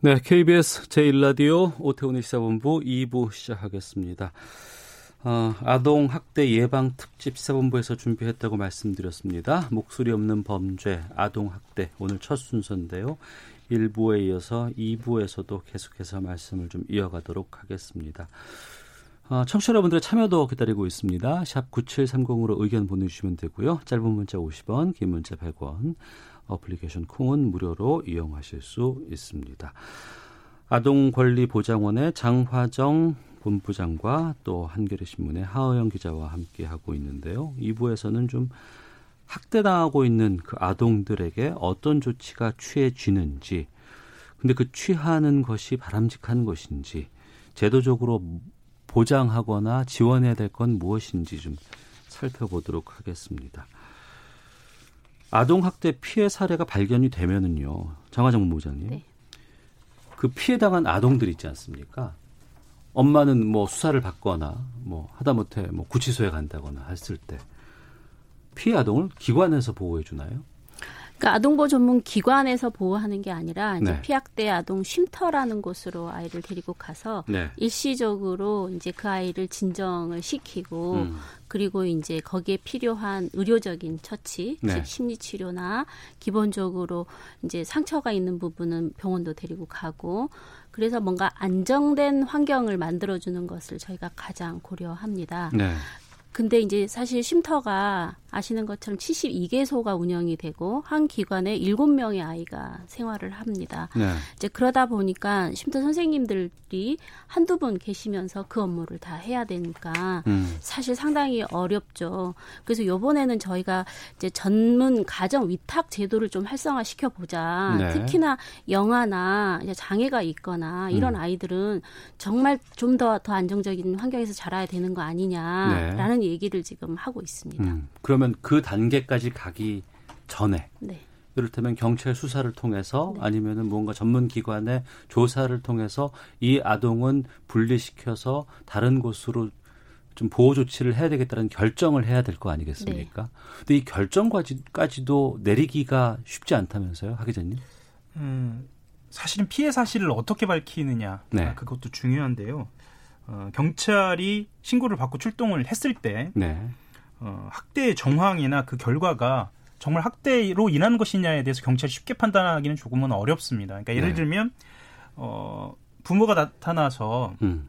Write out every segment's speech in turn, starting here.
네, KBS 제1라디오 오태훈의 시사본부 2부 시작하겠습니다. 어, 아동 학대 예방 특집 시사본부에서 준비했다고 말씀드렸습니다. 목소리 없는 범죄, 아동 학대 오늘 첫 순서인데요. 1부에 이어서 2부에서도 계속해서 말씀을 좀 이어가도록 하겠습니다. 어, 청취자 여러분들의 참여도 기다리고 있습니다. 샵 9730으로 의견 보내주시면 되고요. 짧은 문자 50원, 긴 문자 100원, 어플리케이션 콩은 무료로 이용하실 수 있습니다. 아동권리보장원의 장화정 본부장과 또 한겨레 신문의 하호영 기자와 함께 하고 있는데요. 2부에서는 좀 학대당하고 있는 그 아동들에게 어떤 조치가 취해지는지, 근데 그 취하는 것이 바람직한 것인지, 제도적으로 보장하거나 지원해야 될 건 무엇인지 좀 살펴보도록 하겠습니다. 아동 학대 피해 사례가 발견이 되면은요, 장하정 본부장님. 네. 그 피해 당한 아동들 있지 않습니까? 엄마는 뭐 수사를 받거나 뭐 하다못해 뭐 구치소에 간다거나 했을 때 피해 아동을 기관에서 보호해 주나요? 그러니까 아동보호 전문 기관에서 보호하는 게 아니라 이제 네. 피학대 아동 쉼터라는 곳으로 아이를 데리고 가서 네. 일시적으로 이제 그 아이를 진정을 시키고 음. 그리고 이제 거기에 필요한 의료적인 처치, 네. 즉 심리 치료나 기본적으로 이제 상처가 있는 부분은 병원도 데리고 가고 그래서 뭔가 안정된 환경을 만들어 주는 것을 저희가 가장 고려합니다. 네. 근데 이제 사실 쉼터가 아시는 것처럼 72개소가 운영이 되고 한 기관에 7명의 아이가 생활을 합니다. 네. 이제 그러다 보니까 쉼터 선생님들이 한두 분 계시면서 그 업무를 다 해야 되니까 음. 사실 상당히 어렵죠. 그래서 요번에는 저희가 이제 전문 가정 위탁 제도를 좀 활성화 시켜 보자. 네. 특히나 영아나 장애가 있거나 이런 음. 아이들은 정말 좀 더더 안정적인 환경에서 자라야 되는 거 아니냐라는 얘기를 지금 하고 있습니다. 네. 음. 그 러면 그 단계까지 가기 전에 네. 이를테면 경찰 수사를 통해서 네. 아니면은 뭔가 전문 기관의 조사를 통해서 이 아동은 분리시켜서 다른 곳으로 좀 보호 조치를 해야 되겠다는 결정을 해야 될 거 아니겠습니까? 네. 근데 이 결정까지도 내리기가 쉽지 않다면서요, 하 기자님? 음, 사실은 피해 사실을 어떻게 밝히느냐 네. 아, 그것도 중요한데요. 어, 경찰이 신고를 받고 출동을 했을 때 네. 어, 학대의 정황이나 그 결과가 정말 학대로 인한 것이냐에 대해서 경찰이 쉽게 판단하기는 조금은 어렵습니다. 그러니까 예를 네. 들면 어, 부모가 나타나서 음.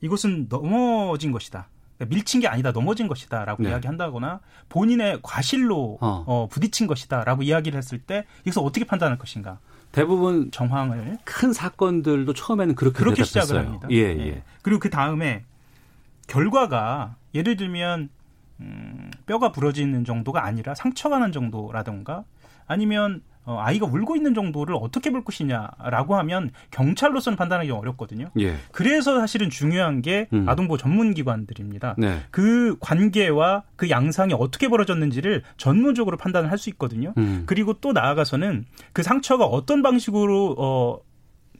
이것은 넘어진 것이다. 그러니까 밀친 게 아니다, 넘어진 것이다라고 네. 이야기한다거나 본인의 과실로 어. 어, 부딪힌 것이다라고 이야기를 했을 때 이것을 어떻게 판단할 것인가 대부분 정황을 큰 사건들도 처음에는 그렇게, 그렇게 대답했어요. 시작을 합니다. 예, 예. 네. 그리고 그 다음에 결과가 예를 들면 음, 뼈가 부러지는 정도가 아니라 상처가 난 정도라던가 아니면 어, 아이가 울고 있는 정도를 어떻게 볼 것이냐라고 하면 경찰로서는 판단하기 어렵거든요. 예. 그래서 사실은 중요한 게 음. 아동보호 전문기관들입니다. 네. 그 관계와 그 양상이 어떻게 벌어졌는지를 전문적으로 판단을 할 수 있거든요. 음. 그리고 또 나아가서는 그 상처가 어떤 방식으로 어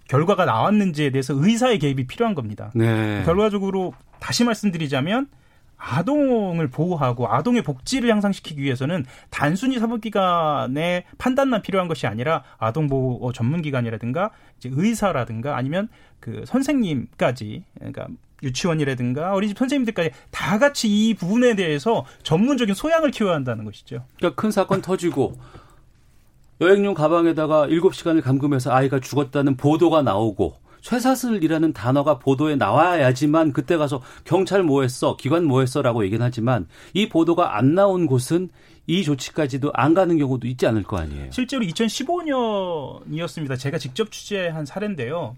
결과가 나왔는지에 대해서 의사의 개입이 필요한 겁니다. 네. 결과적으로 다시 말씀드리자면 아동을 보호하고 아동의 복지를 향상시키기 위해서는 단순히 사법기관의 판단만 필요한 것이 아니라 아동보호 전문기관이라든가 이제 의사라든가 아니면 그 선생님까지 그러니까 유치원이라든가 어린이집 선생님들까지 다 같이 이 부분에 대해서 전문적인 소양을 키워야 한다는 것이죠. 그러니까 큰 사건 터지고 여행용 가방에다가 7시간을 감금해서 아이가 죽었다는 보도가 나오고 쇠사슬이라는 단어가 보도에 나와야지만 그때 가서 경찰 뭐 했어, 기관 뭐 했어라고 얘기는 하지만 이 보도가 안 나온 곳은 이 조치까지도 안 가는 경우도 있지 않을 거 아니에요. 실제로 2015년이었습니다. 제가 직접 취재한 사례인데요.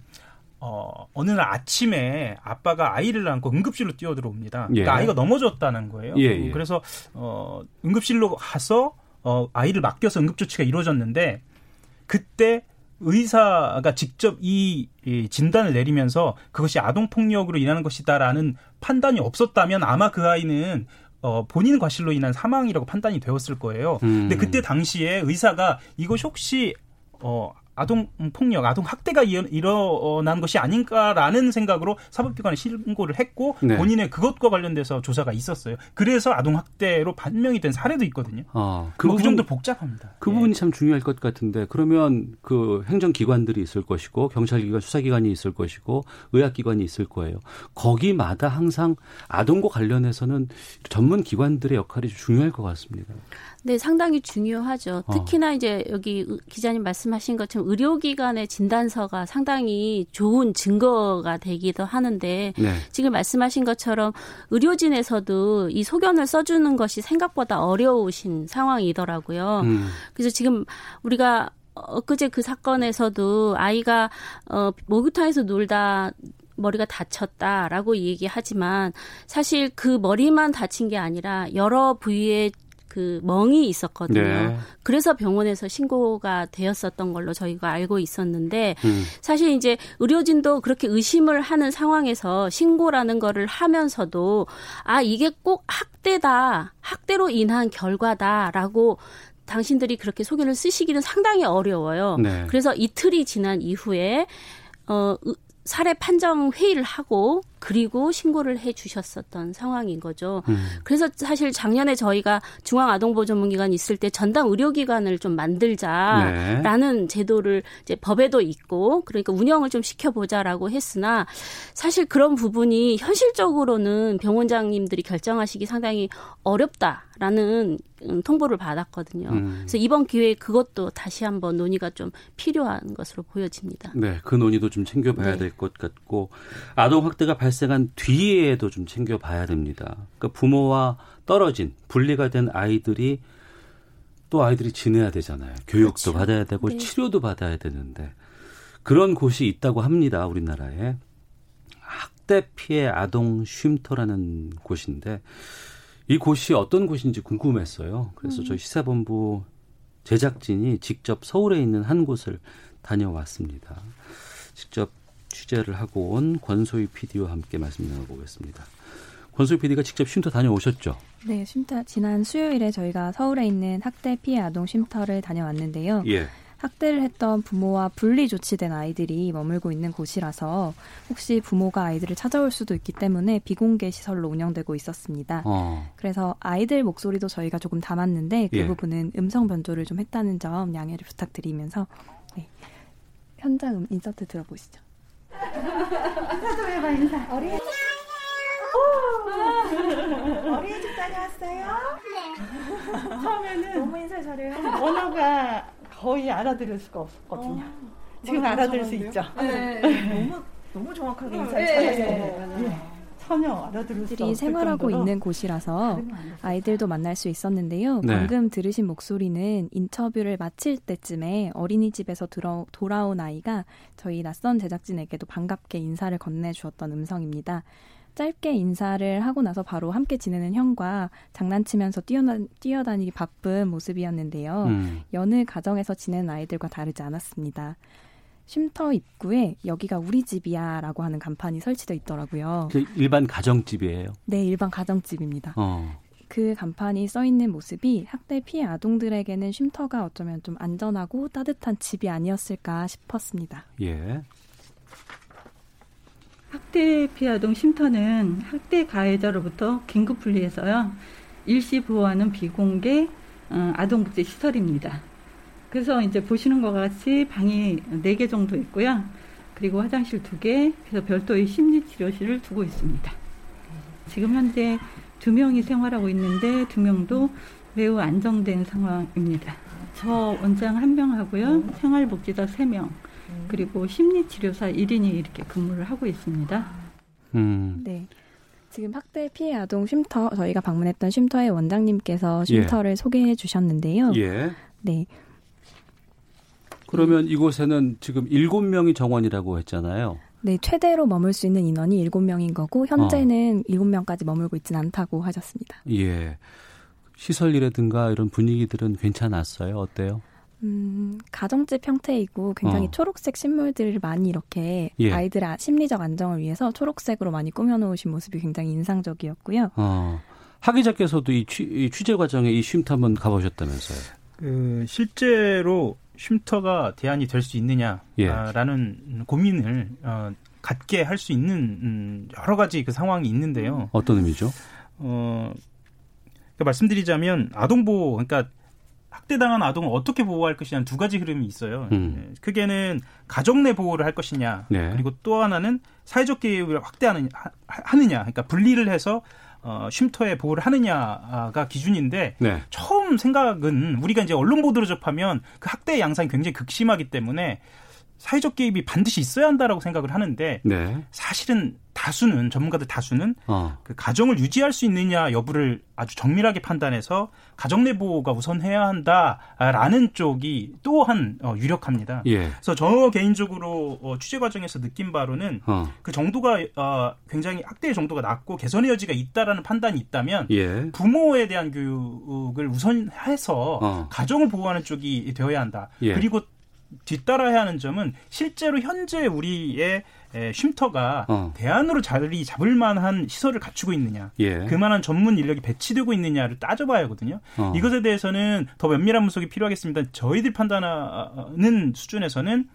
어, 어느 날 아침에 아빠가 아이를 안고 응급실로 뛰어들어옵니다. 그러니까 예. 아이가 넘어졌다는 거예요. 예, 예. 그래서 어, 응급실로 가서 어, 아이를 맡겨서 응급조치가 이루어졌는데 그때 의사가 직접 이, 이 진단을 내리면서 그것이 아동 폭력으로 인하는 것이다라는 판단이 없었다면 아마 그 아이는 어, 본인 과실로 인한 사망이라고 판단이 되었을 거예요. 음. 근데 그때 당시에 의사가 이것이 혹시 어, 아동 폭력, 아동 학대가 일어난 것이 아닌가라는 생각으로 사법기관에 신고를 했고 네. 본인의 그것과 관련돼서 조사가 있었어요. 그래서 아동 학대로 판명이 된 사례도 있거든요. 아, 그, 뭐그 부분, 그 정도 복잡합니다. 그 예. 부분이 참 중요할 것 같은데 그러면 그 행정기관들이 있을 것이고 경찰기관, 수사기관이 있을 것이고 의학기관이 있을 거예요. 거기마다 항상 아동과 관련해서는 전문 기관들의 역할이 중요할 것 같습니다. 네, 상당히 중요하죠. 어. 특히나 어. 이제 여기 기자님 말씀하신 것처럼 의료기관의 진단서가 상당히 좋은 증거가 되기도 하는데 네. 지금 말씀하신 것처럼 의료진에서도 이 소견을 써주는 것이 생각보다 어려우신 상황이더라고요. 음. 그래서 지금 우리가 엊그제 그 사건에서도 아이가 어 목욕탕에서 놀다 머리가 다쳤다라고 얘기하지만 사실 그 머리만 다친 게 아니라 여러 부위에 그 멍이 있었거든요. 네. 그래서 병원에서 신고가 되었었던 걸로 저희가 알고 있었는데 음. 사실 이제 의료진도 그렇게 의심을 하는 상황에서 신고라는 거를 하면서도 아 이게 꼭 학대다 학대로 인한 결과다라고 당신들이 그렇게 소견을 쓰시기는 상당히 어려워요. 네. 그래서 이틀이 지난 이후에 어 사례 판정 회의를 하고 그리고 신고를 해 주셨었던 상황인 거죠. 음. 그래서 사실 작년에 저희가 중앙아동보호전문기관 있을 때 전담 의료기관을 좀 만들자라는 네. 제도를 이제 법에도 있고 그러니까 운영을 좀 시켜보자라고 했으나 사실 그런 부분이 현실적으로는 병원장님들이 결정하시기 상당히 어렵다라는 음, 통보를 받았거든요. 음. 그래서 이번 기회에 그것도 다시 한번 논의가 좀 필요한 것으로 보여집니다. 네, 그 논의도 좀 챙겨봐야 네. 될것 같고 아동 학대가 발 발생한 뒤에도 좀 챙겨봐야 됩니다. 그러니까 부모와 떨어진 분리가 된 아이들이 또 아이들이 지내야 되잖아요. 교육도 그렇죠. 받아야 되고 네. 치료도 받아야 되는데 그런 곳이 있다고 합니다. 우리나라에 학대 피해 아동 쉼터라는 곳인데 이 곳이 어떤 곳인지 궁금했어요. 그래서 음. 저희 시사본부 제작진이 직접 서울에 있는 한 곳을 다녀왔습니다. 직접 취재를 하고 온 권소희 PD와 함께 말씀 나눠보겠습니다. 권소희 PD가 직접 쉼터 다녀오셨죠? 네, 쉼터 지난 수요일에 저희가 서울에 있는 학대 피해 아동 쉼터를 다녀왔는데요. 예. 학대를 했던 부모와 분리 조치된 아이들이 머물고 있는 곳이라서 혹시 부모가 아이들을 찾아올 수도 있기 때문에 비공개 시설로 운영되고 있었습니다. 어. 그래서 아이들 목소리도 저희가 조금 담았는데 그 예. 부분은 음성 변조를 좀 했다는 점 양해를 부탁드리면서 네. 현장 음 인서트 들어보시죠. 인사 좀 해봐 인사. 어린이 어린이 집 다녀왔어요? 네. 처음에는 너무 인사 잘해요. 언어가 거의 알아들을 수가 없었거든요. 어, 지금 알아들을 수 있죠. 네. 너무 너무 정확하게 인사 네. 잘하시네요. 네. 전혀 알아들을 수 생활하고 있는 곳이라서 아이들도 만날 수 있었는데요. 네. 방금 들으신 목소리는 인터뷰를 마칠 때쯤에 어린이집에서 들어, 돌아온 아이가 저희 낯선 제작진에게도 반갑게 인사를 건네주었던 음성입니다. 짧게 인사를 하고 나서 바로 함께 지내는 형과 장난치면서 뛰어나, 뛰어다니기 바쁜 모습이었는데요. 음. 여느 가정에서 지내는 아이들과 다르지 않았습니다. 쉼터 입구에 여기가 우리 집이야라고 하는 간판이 설치되어 있더라고요. 그 일반 가정집이에요? 네, 일반 가정집입니다. 어. 그 간판이 써 있는 모습이 학대 피해 아동들에게는 쉼터가 어쩌면 좀 안전하고 따뜻한 집이 아니었을까 싶었습니다. 예. 학대 피해 아동 쉼터는 학대 가해자로부터 긴급 분리해서요. 일시 보호하는 비공개 어, 아동복지 시설입니다. 그래서 이제 보시는 것 같이 방이 네개 정도 있고요. 그리고 화장실 두 개, 그래서 별도의 심리치료실을 두고 있습니다. 지금 현재 두 명이 생활하고 있는데 두 명도 매우 안정된 상황입니다. 저 원장 한 명하고요. 생활복지사 세 명, 그리고 심리치료사 1인이 이렇게 근무를 하고 있습니다. 음. 네. 지금 학대 피해 아동 쉼터 저희가 방문했던 쉼터의 원장님께서 쉼터를 예. 소개해 주셨는데요. 예. 네. 그러면 이곳에는 지금 일곱 명이 정원이라고 했잖아요. 네, 최대로 머물 수 있는 인원이 일곱 명인 거고 현재는 어. 일곱 어. 명까지 머물고 있지는 않다고 하셨습니다. 예. 시설이라든가 이런 분위기들은 괜찮았어요. 어때요? 음, 가정집 형태이고 굉장히 어. 초록색 식물들을 많이 이렇게 예. 아이들의 심리적 안정을 위해서 초록색으로 많이 꾸며놓으신 모습이 굉장히 인상적이었고요. 어. 학위자께서도 이, 취, 이 취재 과정에 이 쉼터 한번 가보셨다면서요? 그 실제로 쉼터가 대안이 될 수 있느냐라는 예. 고민을 어, 갖게 할 수 있는 음, 여러 가지 그 상황이 있는데요. 어떤 의미죠? 어, 그러니까 말씀드리자면 아동보호, 그러니까 학대당한 아동을 어떻게 보호할 것이냐는 두 가지 흐름이 있어요. 음. 네, 크게는 가족 내 보호를 할 것이냐, 네. 그리고 또 하나는 사회적 개입을 확대하느냐, 하느냐, 그러니까 분리를 해서 어, 쉼터에 보호를 하느냐가 기준인데 네. 처음 생각은 우리가 이제 언론 보도를 접하면 그 학대 양상이 굉장히 극심하기 때문에 사회적 개입이 반드시 있어야 한다라고 생각을 하는데 네. 사실은 다수는 전문가들 다수는 어. 그 가정을 유지할 수 있느냐 여부를 아주 정밀하게 판단해서 가정 내 보호가 우선해야 한다라는 쪽이 또한 어, 유력합니다. 예. 그래서 저 개인적으로 어, 취재 과정에서 느낀 바로는 어. 그 정도가 어, 굉장히 학대의 정도가 낮고 개선의 여지가 있다라는 판단이 있다면 예. 부모에 대한 교육을 우선해서 어. 가정을 보호하는 쪽이 되어야 한다. 예. 그리고 뒤따라야 하는 점은 실제로 현재 우리의 쉼터가 어. 대안으로 자리 잡을 만한 시설을 갖추고 있느냐, 예. 그만한 전문 인력이 배치되고 있느냐를 따져봐야 하거든요. 어. 이것에 대해서는 더 면밀한 분석이 필요하겠습니다. 저희들 판단하는 수준에서는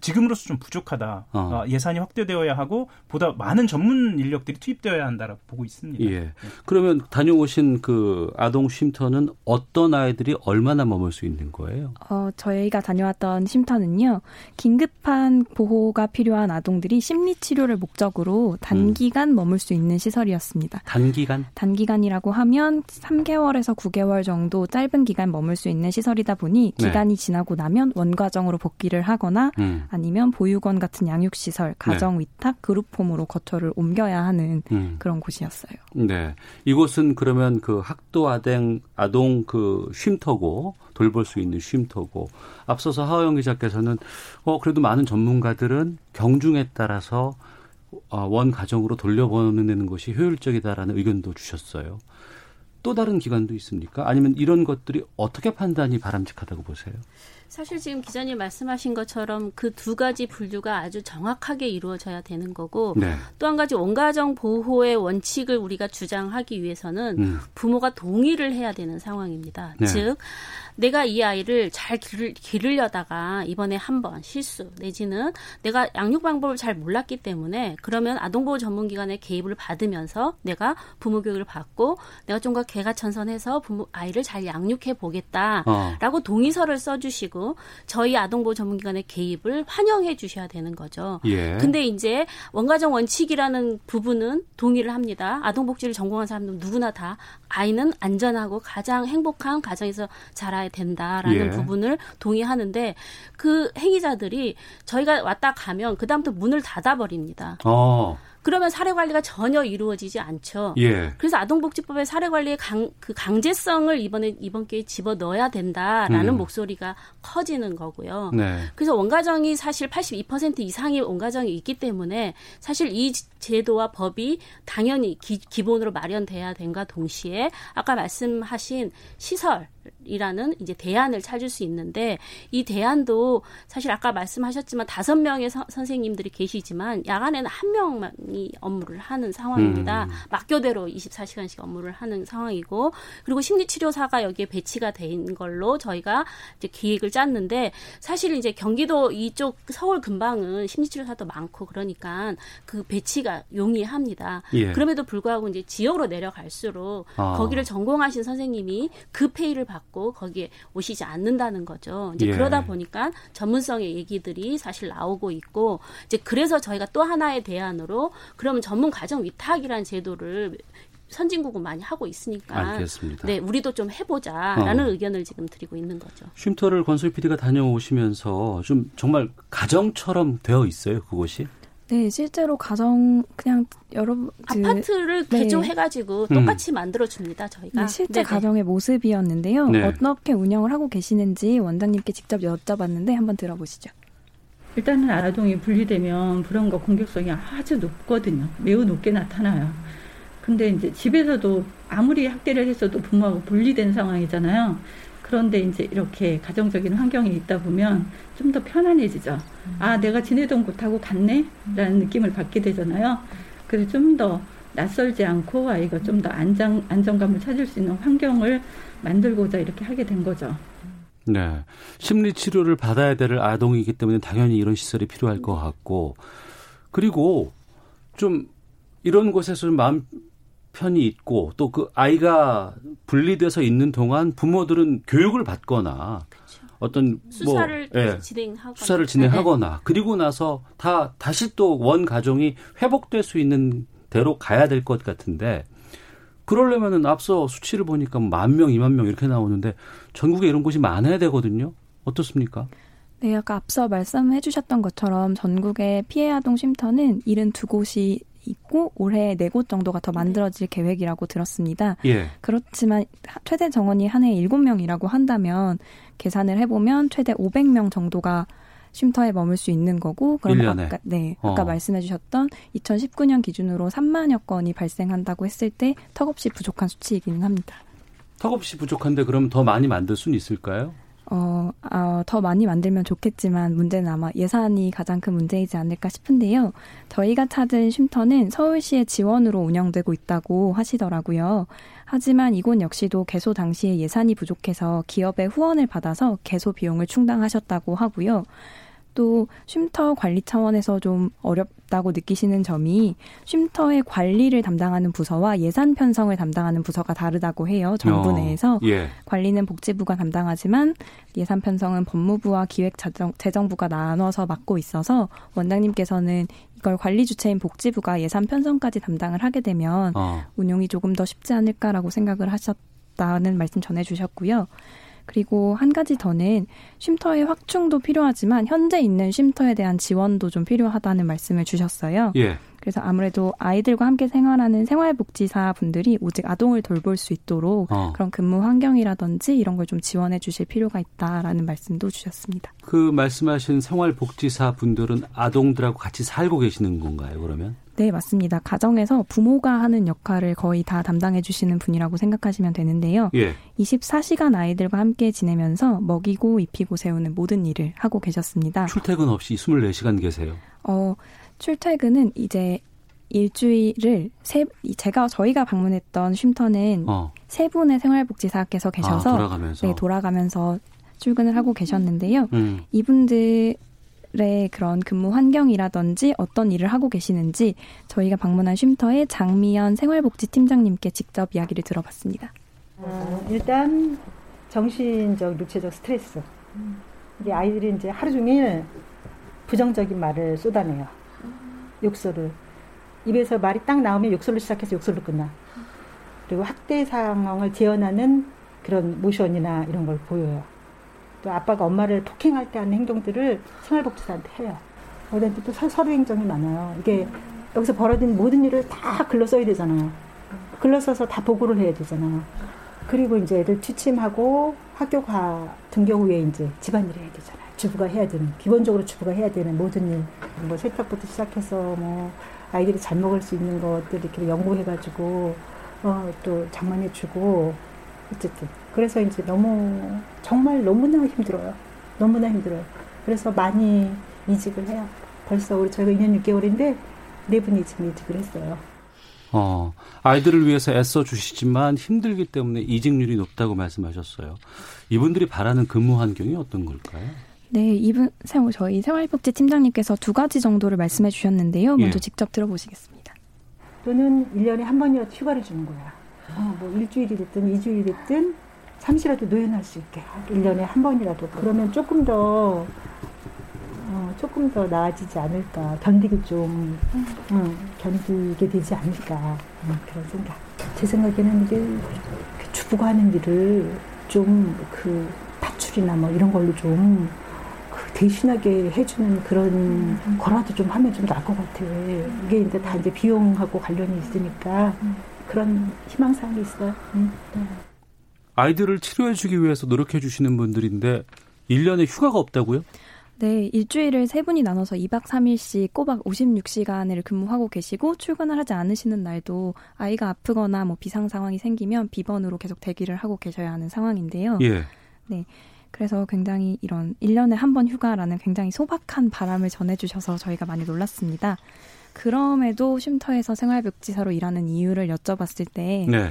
지금으로서 좀 부족하다. 어. 어. 예산이 확대되어야 하고 보다 많은 전문 인력들이 투입되어야 한다라고 보고 있습니다. 예. 네. 그러면 다녀오신 그 아동 쉼터는 어떤 아이들이 얼마나 머물 수 있는 거예요? 어, 저희가 다녀왔던 쉼터는요. 긴급한 보호가 필요한 아동들이 심리 치료를 목적으로 단기간 음. 머물 수 있는 시설이었습니다. 단기간? 단기간이라고 하면 3개월에서 9개월 정도 짧은 기간 머물 수 있는 시설이다 보니 네. 기간이 네. 지나고 나면 원과정으로 복귀를 하거나 음. 아니면 보육원 같은 양육시설, 가정 위탁, 네. 그룹홈으로 거처를 옮겨야 하는 음. 그런 곳이었어요. 네. 이곳은 그러면 그 학도 아동, 아동 그 쉼터고 돌볼 수 있는 쉼터고 앞서서 하호영 기자께서는 어, 그래도 많은 전문가들은 경중에 따라서 어, 원 가정으로 돌려보내는 것이 효율적이다라는 의견도 주셨어요. 또 다른 기관도 있습니까? 아니면 이런 것들이 어떻게 판단이 바람직하다고 보세요? 사실 지금 기자님 말씀하신 것처럼 그 두 가지 분류가 아주 정확하게 이루어져야 되는 거고 네. 또한 가지 원가정 보호의 원칙을 우리가 주장하기 위해서는 음. 부모가 동의를 해야 되는 상황입니다. 네. 즉 내가 이 아이를 잘 기를, 기르려다가 이번에 한 번 실수 내지는 내가 양육 방법을 잘 몰랐기 때문에 그러면 아동보호 전문기관의 개입을 받으면서 내가 부모 교육을 받고 내가 좀더 개가 천선해서 부모 아이를 잘 양육해 보겠다라고 어. 동의서를 써주시고 저희 아동보호 전문기관의 개입을 환영해 주셔야 되는 거죠. 예. 근데 이제 원가정 원칙이라는 부분은 동의를 합니다. 아동복지를 전공한 사람들 누구나 다 아이는 안전하고 가장 행복한 가정에서 자라야 된다라는 예. 부분을 동의하는데 그 행위자들이 저희가 왔다 가면 그다음부터 문을 닫아버립니다. 어. 그러면 사례 관리가 전혀 이루어지지 않죠. 예. 그래서 아동복지법의 사례 관리의 강, 그 강제성을 이번에 이번 기회에 집어 넣어야 된다라는 음. 목소리가 커지는 거고요. 네. 그래서 원가정이 사실 82% 이상의 원가정이 있기 때문에 사실 이 제도와 법이 당연히 기, 기본으로 마련돼야 된과 동시에 아까 말씀하신 시설 이라는 이제 대안을 찾을 수 있는데 이 대안도 사실 아까 말씀하셨지만 다섯 명의 서, 선생님들이 계시지만 야간에는 한 명만이 업무를 하는 상황입니다. 음. 막교대로 24시간씩 업무를 하는 상황이고 그리고 심리치료사가 여기에 배치가 된 걸로 저희가 이제 기획을 짰는데 사실 이제 경기도 이쪽 서울 근방은 심리치료사도 많고 그러니까 그 배치가 용이합니다. 예. 그럼에도 불구하고 이제 지역으로 내려갈수록 아. 거기를 전공하신 선생님이 그 페이를 받고 거기에 오시지 않는다는 거죠. 이제 예. 그러다 보니까 전문성의 얘기들이 사실 나오고 있고 이제 그래서 저희가 또 하나의 대안으로 그러면 전문 가정 위탁이라는 제도를 선진국은 많이 하고 있으니까 알겠습니다. 네, 우리도 좀 해보자라는 어. 의견을 지금 드리고 있는 거죠. 쉼터를 권술 PD가 다녀오시면서 좀 정말 가정처럼 되어 있어요, 그곳이? 네, 실제로 가정 그냥 여러 아파트를 네. 개조해가지고 똑같이 음. 만들어 줍니다 저희가. 네, 실제 네네. 가정의 모습이었는데요. 네. 어떻게 운영을 하고 계시는지 원장님께 직접 여쭤봤는데 한번 들어보시죠. 일단은 아동이 분리되면 불안과 공격성이 아주 높거든요. 매우 높게 나타나요. 근데 이제 집에서도 아무리 학대를 했어도 부모하고 분리된 상황이잖아요. 그런데 이제 이렇게 가정적인 환경에 있다 보면 좀 더 편안해지죠. 아, 내가 지내던 곳하고 같네? 라는 느낌을 받게 되잖아요. 그래서 좀 더 낯설지 않고 아이가 좀 더 안정, 안정감을 찾을 수 있는 환경을 만들고자 이렇게 하게 된 거죠. 네. 심리 치료를 받아야 될 아동이기 때문에 당연히 이런 시설이 필요할 것 같고 그리고 좀 이런 곳에서 마음 편이 있고 또 그 아이가 분리돼서 있는 동안 부모들은 교육을 받거나 그렇죠. 어떤 수사를 뭐, 예, 진행하거나 수사를 진행하거나 네. 그리고 나서 다 다시 또 원 가정이 회복될 수 있는 대로 가야 될 것 같은데 그러려면은 앞서 수치를 보니까 만 명, 이만 명 이렇게 나오는데 전국에 이런 곳이 많아야 되거든요. 어떻습니까? 네, 아까 앞서 말씀해 주셨던 것처럼 전국의 피해 아동 쉼터는 72곳이 있고 올해 네 곳 정도가 더 만들어질 계획이라고 들었습니다. 예. 그렇지만 최대 정원이 한 해에 7명이라고 한다면 계산을 해보면 최대 500명 정도가 쉼터에 머물 수 있는 거고 그럼 1년에. 아까 네 아까 어. 말씀해 주셨던 2019년 기준으로 3만여 건이 발생한다고 했을 때 턱없이 부족한 수치이기는 합니다. 턱없이 부족한데 그럼 더 많이 만들 수는 있을까요? 어, 어, 더 많이 만들면 좋겠지만 문제는 아마 예산이 가장 큰 문제이지 않을까 싶은데요. 저희가 찾은 쉼터는 서울시의 지원으로 운영되고 있다고 하시더라고요. 하지만 이곳 역시도 개소 당시에 예산이 부족해서 기업의 후원을 받아서 개소 비용을 충당하셨다고 하고요. 또 쉼터 관리 차원에서 좀 어렵다고 느끼시는 점이 쉼터의 관리를 담당하는 부서와 예산 편성을 담당하는 부서가 다르다고 해요. 정부 어, 내에서 예. 관리는 복지부가 담당하지만 예산 편성은 법무부와 기획재정부가 나눠서 맡고 있어서 원장님께서는 이걸 관리 주체인 복지부가 예산 편성까지 담당을 하게 되면 어. 운용이 조금 더 쉽지 않을까라고 생각을 하셨다는 말씀 전해주셨고요. 그리고 한 가지 더는 쉼터의 확충도 필요하지만 현재 있는 쉼터에 대한 지원도 좀 필요하다는 말씀을 주셨어요. 예. 그래서 아무래도 아이들과 함께 생활하는 생활복지사 분들이 오직 아동을 돌볼 수 있도록 어. 그런 근무 환경이라든지 이런 걸 좀 지원해 주실 필요가 있다라는 말씀도 주셨습니다. 그 말씀하신 생활복지사 분들은 아동들하고 같이 살고 계시는 건가요, 그러면? 네, 맞습니다. 가정에서 부모가 하는 역할을 거의 다 담당해 주시는 분이라고 생각하시면 되는데요. 예. 24시간 아이들과 함께 지내면서 먹이고 입히고 세우는 모든 일을 하고 계셨습니다. 출퇴근 없이 24시간 계세요? 어, 출퇴근은 이제 일주일을 세 제가 저희가 방문했던 쉼터는 어. 세 분의 생활복지사께서 계셔서 아, 돌아가면서 네, 돌아가면서 출근을 하고 계셨는데요. 음. 이분들 의 그런 근무 환경이라든지 어떤 일을 하고 계시는지 저희가 방문한 쉼터의 장미연 생활복지팀장님께 직접 이야기를 들어봤습니다. 어, 일단 정신적, 육체적 스트레스. 우리 아이들이 이제 하루 종일 부정적인 말을 쏟아내요. 욕설을. 입에서 말이 딱 나오면 욕설로 시작해서 욕설로 끝나. 그리고 학대 상황을 재현하는 그런 모션이나 이런 걸 보여요. 또 아빠가 엄마를 폭행할 때 하는 행동들을 생활복지사한테 해요. 어른한테 또 서 류 행정이 많아요. 이게 여기서 벌어진 모든 일을 다 글로 써야 되잖아요. 글로 써서 다 보고를 해야 되잖아요. 그리고 이제 애들 취침하고 학교 가 등교 후에 이제 집안일 해야 되잖아요. 주부가 해야 되는 기본적으로 주부가 해야 되는 모든 일, 뭐 세탁부터 시작해서 뭐 아이들이 잘 먹을 수 있는 것들 이렇게 연구해가지고 어, 또 장만해주고 어쨌든 그래서 이제 너무 정말 너무나 힘들어요. 너무나 힘들어요. 그래서 많이 이직을 해요. 벌써 우리 저희가 2년 6개월인데 네 분이 지금 이직을 했어요. 어, 아이들을 위해서 애써 주시지만 힘들기 때문에 이직률이 높다고 말씀하셨어요. 이분들이 바라는 근무 환경이 어떤 걸까요? 네, 이분 저희 생활복지 팀장님께서 두 가지 정도를 말씀해 주셨는데요. 먼저 예. 직접 들어보시겠습니다. 또는 1년에 한 번이라도 휴가를 주는 거야. 어, 뭐 일주일이 됐든 이주일이 됐든 잠시라도 노연할 수 있게 1년에 한 번이라도 그러면 조금 더 어, 조금 더 나아지지 않을까 견디기 좀 음, 견디게 되지 않을까 음, 그런 생각 제 생각에는 이게 그 주부가 하는 일을 좀 그 파출이나 뭐 이런 걸로 좀 그 대신하게 해주는 그런 음. 거라도 좀 하면 좀 나을 것 같아. 이게 이제 다 이제 비용하고 관련이 있으니까 그런 희망사항이 있어요. 음. 네. 아이들을 치료해 주기 위해서 노력해 주시는 분들인데 1년에 휴가가 없다고요? 네, 일주일을 세 분이 나눠서 2박 3일씩 꼬박 56시간을 근무하고 계시고 출근을 하지 않으시는 날도 아이가 아프거나 뭐 비상 상황이 생기면 비번으로 계속 대기를 하고 계셔야 하는 상황인데요. 예. 네. 그래서 굉장히 이런 1년에 한 번 휴가라는 굉장히 소박한 바람을 전해주셔서 저희가 많이 놀랐습니다. 그럼에도 쉼터에서 생활복지사로 일하는 이유를 여쭤봤을 때, 네.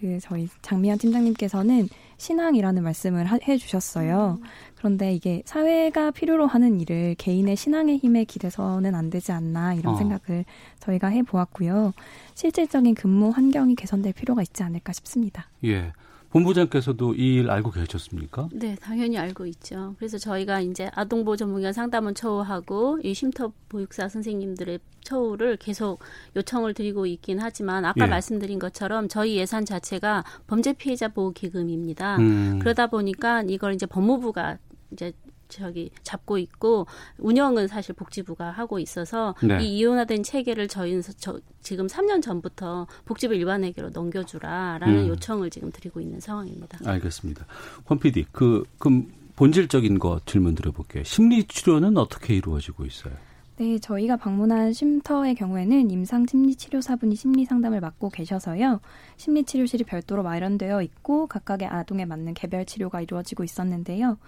그 저희 장미연 팀장님께서는 신앙이라는 말씀을 하, 해주셨어요. 그런데 이게 사회가 필요로 하는 일을 개인의 신앙의 힘에 기대서는 안 되지 않나 이런 어. 생각을 저희가 해보았고요. 실질적인 근무 환경이 개선될 필요가 있지 않을까 싶습니다. 예. 본부장께서도 이 일 알고 계셨습니까? 네, 당연히 알고 있죠. 그래서 저희가 이제 아동보호 전문가 상담원 처우하고 이 쉼터 보육사 선생님들의 처우를 계속 요청을 드리고 있긴 하지만 아까 예. 말씀드린 것처럼 저희 예산 자체가 범죄 피해자 보호 기금입니다. 음. 그러다 보니까 이걸 이제 법무부가 이제 저기 잡고 있고 운영은 사실 복지부가 하고 있어서 네. 이 이혼화된 체계를 저희는 저, 지금 3년 전부터 복지부 일반회계로 넘겨주라라는 음. 요청을 지금 드리고 있는 상황입니다. 알겠습니다. 권 PD 그 그럼 본질적인 거 질문 드려볼게요. 심리 치료는 어떻게 이루어지고 있어요? 네, 저희가 방문한 쉼터의 경우에는 임상 심리치료사분이 심리 상담을 맡고 계셔서요. 심리치료실이 별도로 마련되어 있고 각각의 아동에 맞는 개별 치료가 이루어지고 있었는데요.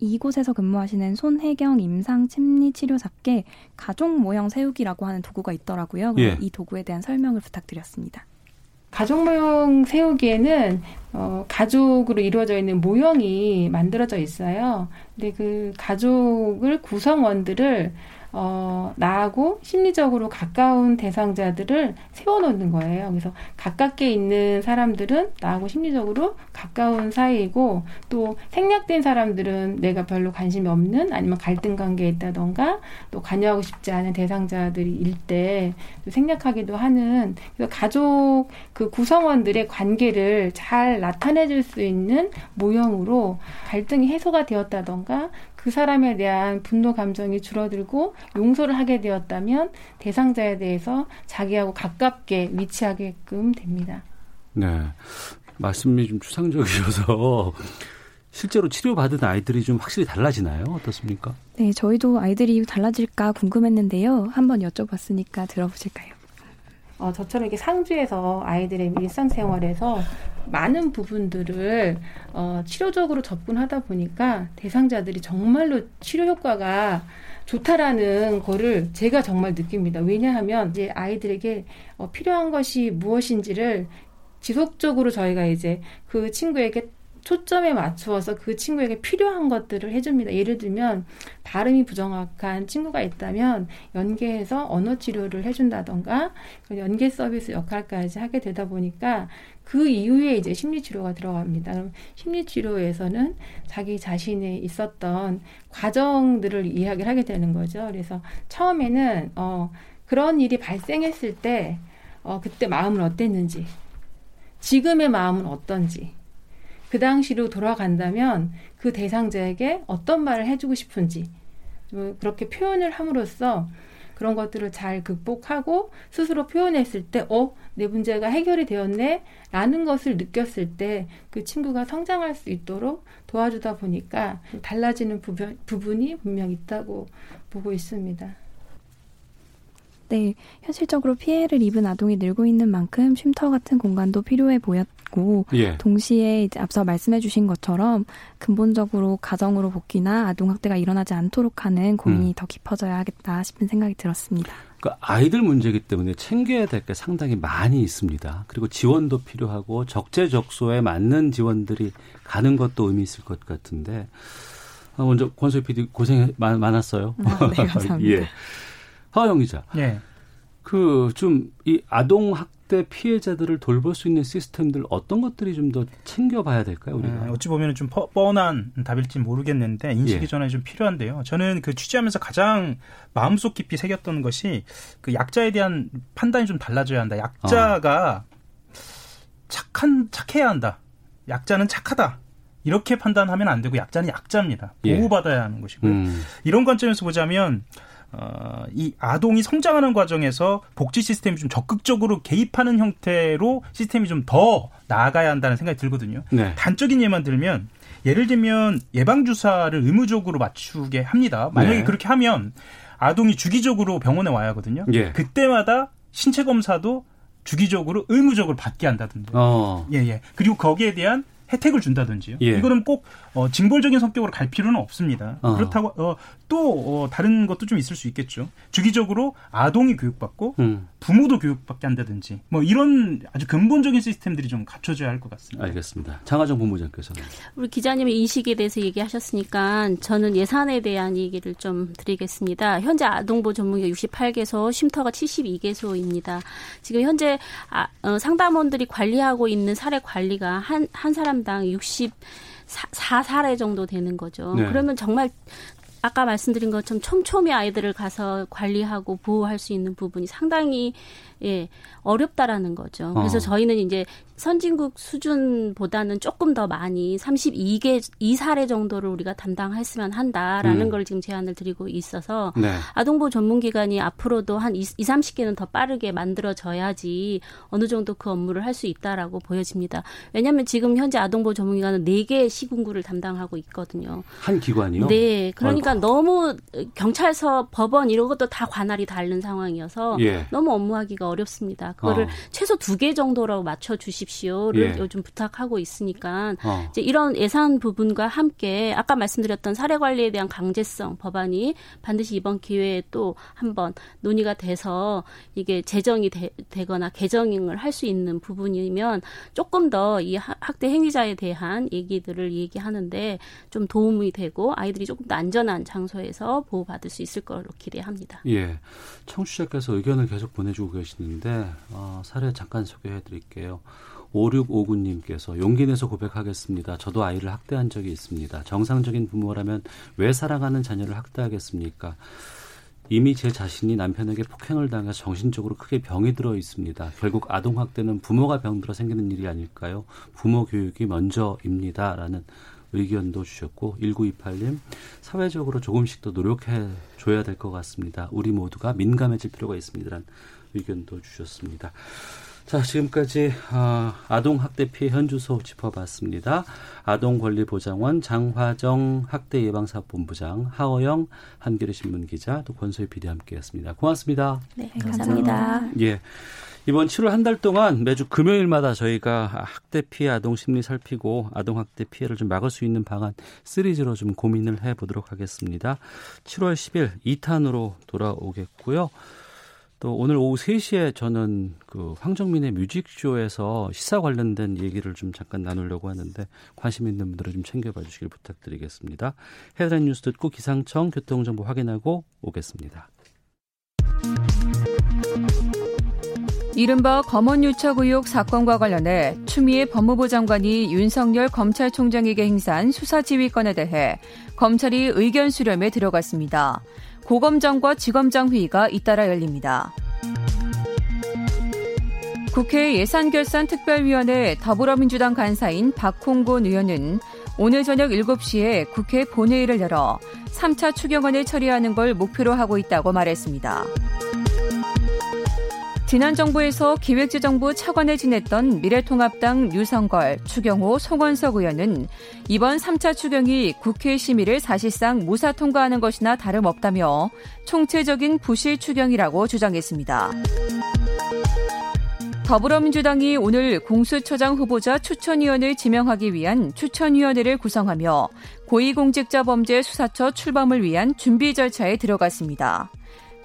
이곳에서 근무하시는 손혜경 임상 심리 치료사께 가족 모형 세우기라고 하는 도구가 있더라고요. 예. 이 도구에 대한 설명을 부탁드렸습니다. 가족 모형 세우기에는 어, 가족으로 이루어져 있는 모형이 만들어져 있어요. 근데 그 가족을 구성원들을 어, 나하고 심리적으로 가까운 대상자들을 세워놓는 거예요. 그래서 가깝게 있는 사람들은 나하고 심리적으로 가까운 사이이고 또 생략된 사람들은 내가 별로 관심이 없는 아니면 갈등 관계에 있다던가 또 관여하고 싶지 않은 대상자들이 일때 생략하기도 하는 그래서 가족 그 구성원들의 관계를 잘 나타내줄 수 있는 모형으로 갈등이 해소가 되었다던가 그 사람에 대한 분노 감정이 줄어들고 용서를 하게 되었다면 대상자에 대해서 자기하고 가깝게 위치하게끔 됩니다. 네. 말씀이 좀 추상적이셔서 실제로 치료받은 아이들이 좀 확실히 달라지나요? 어떻습니까? 네, 저희도 아이들이 달라질까 궁금했는데요. 한번 여쭤봤으니까 들어보실까요? 어, 저처럼 이렇게 상주에서 아이들의 일상생활에서 많은 부분들을 어, 치료적으로 접근하다 보니까 대상자들이 정말로 치료 효과가 좋다라는 거를 제가 정말 느낍니다. 왜냐하면 이제 아이들에게 어, 필요한 것이 무엇인지를 지속적으로 저희가 이제 그 친구에게 초점에 맞추어서 그 친구에게 필요한 것들을 해줍니다. 예를 들면 발음이 부정확한 친구가 있다면 연계해서 언어 치료를 해준다던가 연계 서비스 역할까지 하게 되다 보니까 그 이후에 이제 심리 치료가 들어갑니다. 그럼 심리 치료에서는 자기 자신에 있었던 과정들을 이야기를 하게 되는 거죠. 그래서 처음에는 어 그런 일이 발생했을 때 어, 그때 마음은 어땠는지, 지금의 마음은 어떤지, 그 당시로 돌아간다면 그 대상자에게 어떤 말을 해주고 싶은지 그렇게 표현을 함으로써 그런 것들을 잘 극복하고 스스로 표현했을 때, 어, 내 문제가 해결이 되었네? 라는 것을 느꼈을 때 그 친구가 성장할 수 있도록 도와주다 보니까 달라지는 부분, 부분이 분명 있다고 보고 있습니다. 네, 현실적으로 피해를 입은 아동이 늘고 있는 만큼 쉼터 같은 공간도 필요해 보였고, 예. 동시에 이제 앞서 말씀해 주신 것처럼 근본적으로 가정으로 복귀나 아동 학대가 일어나지 않도록 하는 고민이 음. 더 깊어져야 하겠다 싶은 생각이 들었습니다. 그러니까 아이들 문제이기 때문에 챙겨야 될 게 상당히 많이 있습니다. 그리고 지원도 필요하고 적재적소에 맞는 지원들이 가는 것도 의미 있을 것 같은데 아, 먼저 권소희 PD 고생 많 았어요. 아, 네, 감사합니다. 예. 하영 기자. 네. 그좀 이 아동 학대 피해자들을 돌볼 수 있는 시스템들 어떤 것들이 좀 더 챙겨봐야 될까요? 우리가 네, 어찌 보면 좀 뻔한 답일지 모르겠는데 인식이 예. 전에 좀 필요한데요. 저는 그 취재하면서 가장 마음속 깊이 새겼던 것이 그 약자에 대한 판단이 좀 달라져야 한다. 약자가 어. 착한 착해야 한다. 약자는 착하다. 이렇게 판단하면 안 되고 약자는 약자입니다. 예. 보호받아야 하는 것이고요. 음. 이런 관점에서 보자면 어, 이 아동이 성장하는 과정에서 복지 시스템이 좀 적극적으로 개입하는 형태로 시스템이 좀 더 나아가야 한다는 생각이 들거든요. 네. 단적인 예만 들면 예를 들면 예방 주사를 의무적으로 맞추게 합니다. 만약에 네. 그렇게 하면 아동이 주기적으로 병원에 와야 하거든요. 예. 그때마다 신체 검사도 주기적으로 의무적으로 받게 한다든지. 어. 예, 예. 그리고 거기에 대한 혜택을 준다든지요. 예. 이거는 꼭 어, 징벌적인 성격으로 갈 필요는 없습니다. 어. 그렇다고 어, 또 어, 다른 것도 좀 있을 수 있겠죠. 주기적으로 아동이 교육받고 음. 부모도 교육받게 한다든지 뭐 이런 아주 근본적인 시스템들이 좀 갖춰져야 할 것 같습니다. 알겠습니다. 장하정 본부장께서는 우리 기자님의 인식에 대해서 얘기하셨으니까 저는 예산에 대한 얘기를 좀 드리겠습니다. 현재 아동보 전문가 68개소, 쉼터가 72개소입니다. 지금 현재 아, 어, 상담원들이 관리하고 있는 사례 관리가 한, 한 사람당 60 4, 사례 정도 되는 거죠. 네. 그러면 정말 아까 말씀드린 것처럼 촘촘히 아이들을 가서 관리하고 보호할 수 있는 부분이 상당히 예, 어렵다라는 거죠. 그래서 어. 저희는 이제 선진국 수준보다는 조금 더 많이 32개 2사례 정도를 우리가 담당했으면 한다라는 음. 걸 지금 제안을 드리고 있어서 네. 아동보호 전문 기관이 앞으로도 한 20, 30개는 더 빠르게 만들어져야지 어느 정도 그 업무를 할 수 있다라고 보여집니다. 왜냐하면 지금 현재 아동보호 전문 기관은 4개 시군구를 담당하고 있거든요. 한 기관이요? 네. 그러니까 아이고. 너무 경찰서, 법원 이런 것도 다 관할이 다른 상황이어서 예. 너무 업무하기가 어렵습니다. 그거를 어. 최소 두 개 정도라고 맞춰 주십시오를 예. 요즘 부탁하고 있으니까 어. 이제 이런 예산 부분과 함께 아까 말씀드렸던 사례 관리에 대한 강제성 법안이 반드시 이번 기회에 또 한번 논의가 돼서 이게 제정이 되, 거나 개정을 할 수 있는 부분이면 조금 더 이 학대 행위자에 대한 얘기들을 얘기하는데 좀 도움이 되고 아이들이 조금 더 안전한 장소에서 보호받을 수 있을 걸로 기대합니다. 예. 청취자께서 의견을 계속 보내주고 계 시는데 어, 사례 잠깐 소개해 드릴게요. 5659님께서 용기 내서 고백하겠습니다. 저도 아이를 학대한 적이 있습니다. 정상적인 부모라면 왜 사랑하는 자녀를 학대하겠습니까? 이미 제 자신이 남편에게 폭행을 당해서 정신적으로 크게 병이 들어 있습니다. 결국 아동학대는 부모가 병들어 생기는 일이 아닐까요? 부모 교육이 먼저입니다. 라는 의견도 주셨고 1928님 사회적으로 조금씩 더 노력해 줘야 될 것 같습니다. 우리 모두가 민감해질 필요가 있습니다 라는 의견도 주셨습니다. 자, 지금까지 어, 아동 학대 피해 현주소 짚어봤습니다. 아동권리보장원 장화정 학대 예방사본부장 하어영 한겨레 신문 기자 또 권소희 PD 함께했습니다. 고맙습니다. 네, 감사합니다. 예. 이번 7월 한 달 동안 매주 금요일마다 저희가 학대 피해 아동 심리 살피고 아동 학대 피해를 좀 막을 수 있는 방안 시리즈로 좀 고민을 해 보도록 하겠습니다. 7월 10일 2탄으로 돌아오겠고요. 또 오늘 오후 3시에 저는 그 황정민의 뮤직쇼에서 시사 관련된 얘기를 좀 잠깐 나누려고 하는데 관심 있는 분들은 좀 챙겨봐 주시길 부탁드리겠습니다. 헤드라인 뉴스 듣고 기상청 교통정보 확인하고 오겠습니다. 이른바 검언 유착 의혹 사건과 관련해 추미애 법무부 장관이 윤석열 검찰총장에게 행사한 수사지휘권에 대해 검찰이 의견 수렴에 들어갔습니다. 고검장과 지검장 회의가 잇따라 열립니다. 국회 예산결산특별위원회 더불어민주당 간사인 박홍곤 의원은 오늘 저녁 7시에 국회 본회의를 열어 3차 추경안을 처리하는 걸 목표로 하고 있다고 말했습니다. 지난 정부에서 기획재정부 차관을 지냈던 미래통합당 유성걸, 추경호, 송원석 의원은 이번 3차 추경이 국회 심의를 사실상 무사 통과하는 것이나 다름없다며 총체적인 부실 추경이라고 주장했습니다. 더불어민주당이 오늘 공수처장 후보자 추천위원을 지명하기 위한 추천위원회를 구성하며 고위공직자범죄 수사처 출범을 위한 준비 절차에 들어갔습니다.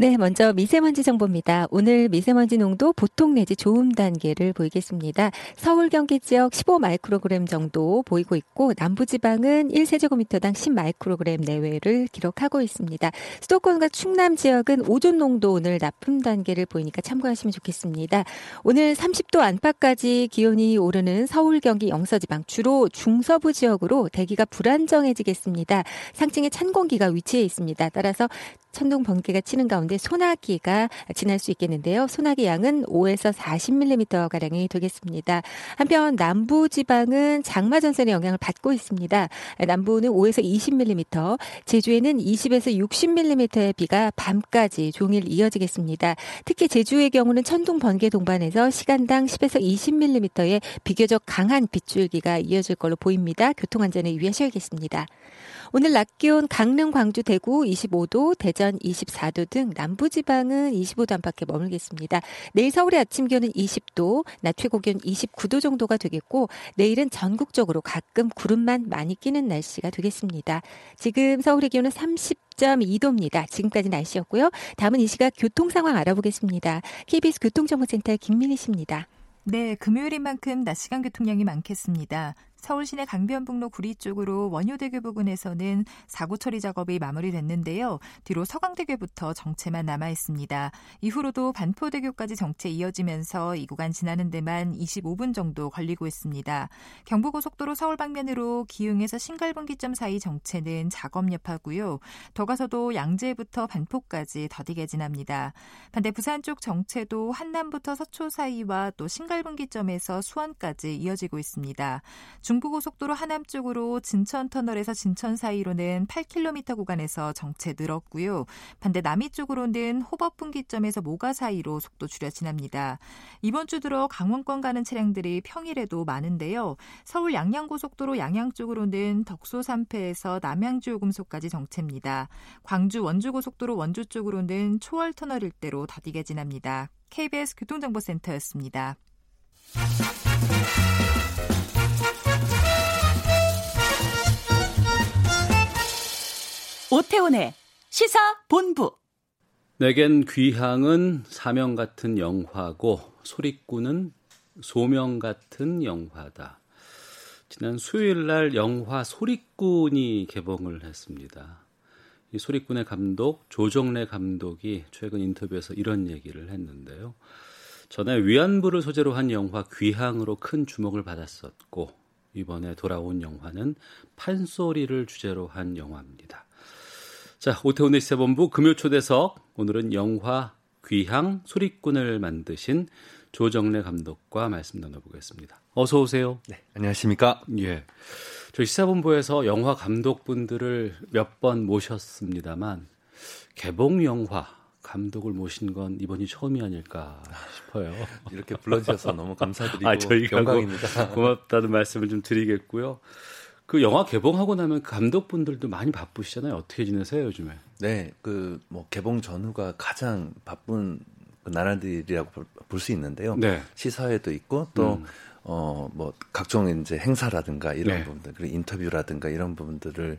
네, 먼저 미세먼지 정보입니다. 오늘 미세먼지 농도 보통 내지 좋음 단계를 보이겠습니다. 서울 경기 지역 15 마이크로그램 정도 보이고 있고 남부 지방은 1세제곱미터당 10 마이크로그램 내외를 기록하고 있습니다. 수도권과 충남 지역은 오존 농도 오늘 나쁨 단계를 보이니까 참고하시면 좋겠습니다. 오늘 30도 안팎까지 기온이 오르는 서울 경기 영서 지방 주로 중서부 지역으로 대기가 불안정해지겠습니다. 상층에 찬 공기가 위치해 있습니다. 따라서 천둥 번개가 치는 가운데 소나기가 지날 수 있겠는데요. 소나기 양은 5에서 40mm 가량이 되겠습니다. 한편 남부 지방은 장마 전선의 영향을 받고 있습니다. 남부는 5에서 20mm, 제주에는 20에서 60mm의 비가 밤까지 종일 이어지겠습니다. 특히 제주의 경우는 천둥 번개 동반해서 시간당 10에서 20mm의 비교적 강한 빗줄기가 이어질 걸로 보입니다. 교통 안전에 유의하셔야겠습니다. 오늘 낮 기온 강릉, 광주, 대구 25도, 대전 24도 등 남부 지방은 25도 안팎에 머물겠습니다. 내일 서울의 아침 기온은 20도, 낮 최고 기온 29도 정도가 되겠고 내일은 전국적으로 가끔 구름만 많이 끼는 날씨가 되겠습니다. 지금 서울의 기온은 30 10.2도입니다. 지금까지 날씨였고요. 다음은 이 시각 교통 상황 알아보겠습니다. KBS 교통정보센터 김민희 씨입니다. 네, 금요일인 만큼 낮 시간 교통량이 많겠습니다. 서울 시내 강변북로 구리 쪽으로 원효대교 부근에서는 사고 처리 작업이 마무리됐는데요. 뒤로 서강대교부터 정체만 남아 있습니다. 이후로도 반포대교까지 정체 이어지면서 이 구간 지나는 데만 25분 정도 걸리고 있습니다. 경부고속도로 서울 방면으로 기흥에서 신갈분기점 사이 정체는 작업 여파고요. 더 가서도 양재부터 반포까지 더디게 지납니다. 반대 부산 쪽 정체도 한남부터 서초 사이와 또 신갈분기점에서 수원까지 이어지고 있습니다. 중부고속도로 하남 쪽으로 진천 터널에서 진천 사이로는 8km 구간에서 정체 늘었고요. 반대 남이 쪽으로는 호법 분기점에서 모가 사이로 속도 줄여 지납니다. 이번 주 들어 강원권 가는 차량들이 평일에도 많은데요. 서울 양양고속도로 양양 쪽으로는 덕소 3패에서 남양주 요금소까지 정체입니다. 광주 원주고속도로 원주 쪽으로는 초월 터널 일대로 더디게 지납니다. KBS 교통정보센터였습니다. 오태훈의 시사 본부. 내겐 귀향은 사명 같은 영화고 소리꾼은 소명 같은 영화다. 지난 수요일 날 영화 소리꾼이 개봉을 했습니다. 이 소리꾼의 감독 조정래 감독이 최근 인터뷰에서 이런 얘기를 했는데요. 전에 위안부를 소재로 한 영화 귀향으로 큰 주목을 받았었고 이번에 돌아온 영화는 판소리를 주제로 한 영화입니다. 자, 오태훈의 시사본부 금요 초대석. 오늘은 영화 귀향 소리꾼을 만드신 조정래 감독과 말씀 나눠보겠습니다. 어서 오세요. 네, 안녕하십니까? 예. 저희 시사본부에서 영화 감독분들을 몇 번 모셨습니다만 개봉 영화 감독을 모신 건 이번이 처음이 아닐까 싶어요. 이렇게 불러주셔서 너무 감사드리고 아, 저희가 영광입니다. 고맙다는 말씀을 좀 드리겠고요. 그 영화 개봉하고 나면 감독분들도 많이 바쁘시잖아요. 어떻게 지내세요 요즘에? 네, 그 뭐 개봉 전후가 가장 바쁜 그 나라들이라고 볼 수 있는데요. 네. 시사회도 있고 또 음. 어 뭐 각종 이제 행사라든가 이런 네. 부분들 그리고 인터뷰라든가 이런 부분들을